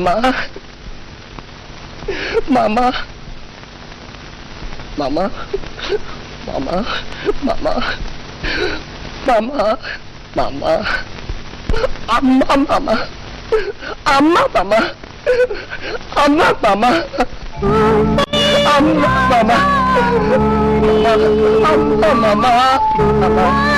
妈，妈妈，妈妈，妈妈，妈妈，妈妈，妈妈，阿妈妈妈，阿妈妈妈，阿妈妈妈，阿妈妈妈，妈妈，阿妈妈妈，妈妈。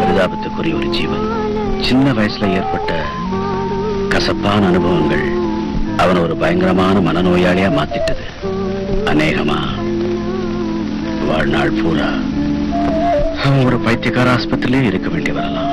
பரிதாபத்துக்குரிய ஒரு ஜீவன். சின்ன வயசுல ஏற்பட்ட கசப்பான அனுபவங்கள் அவன் ஒரு பயங்கரமான மனநோயாளியா மாத்திட்டது. அநேகமா வாழ்நாள் பூரா ஒரு பைத்தியக்கார ஆஸ்பத்திரியிலே இருக்க வேண்டி வரலாம்.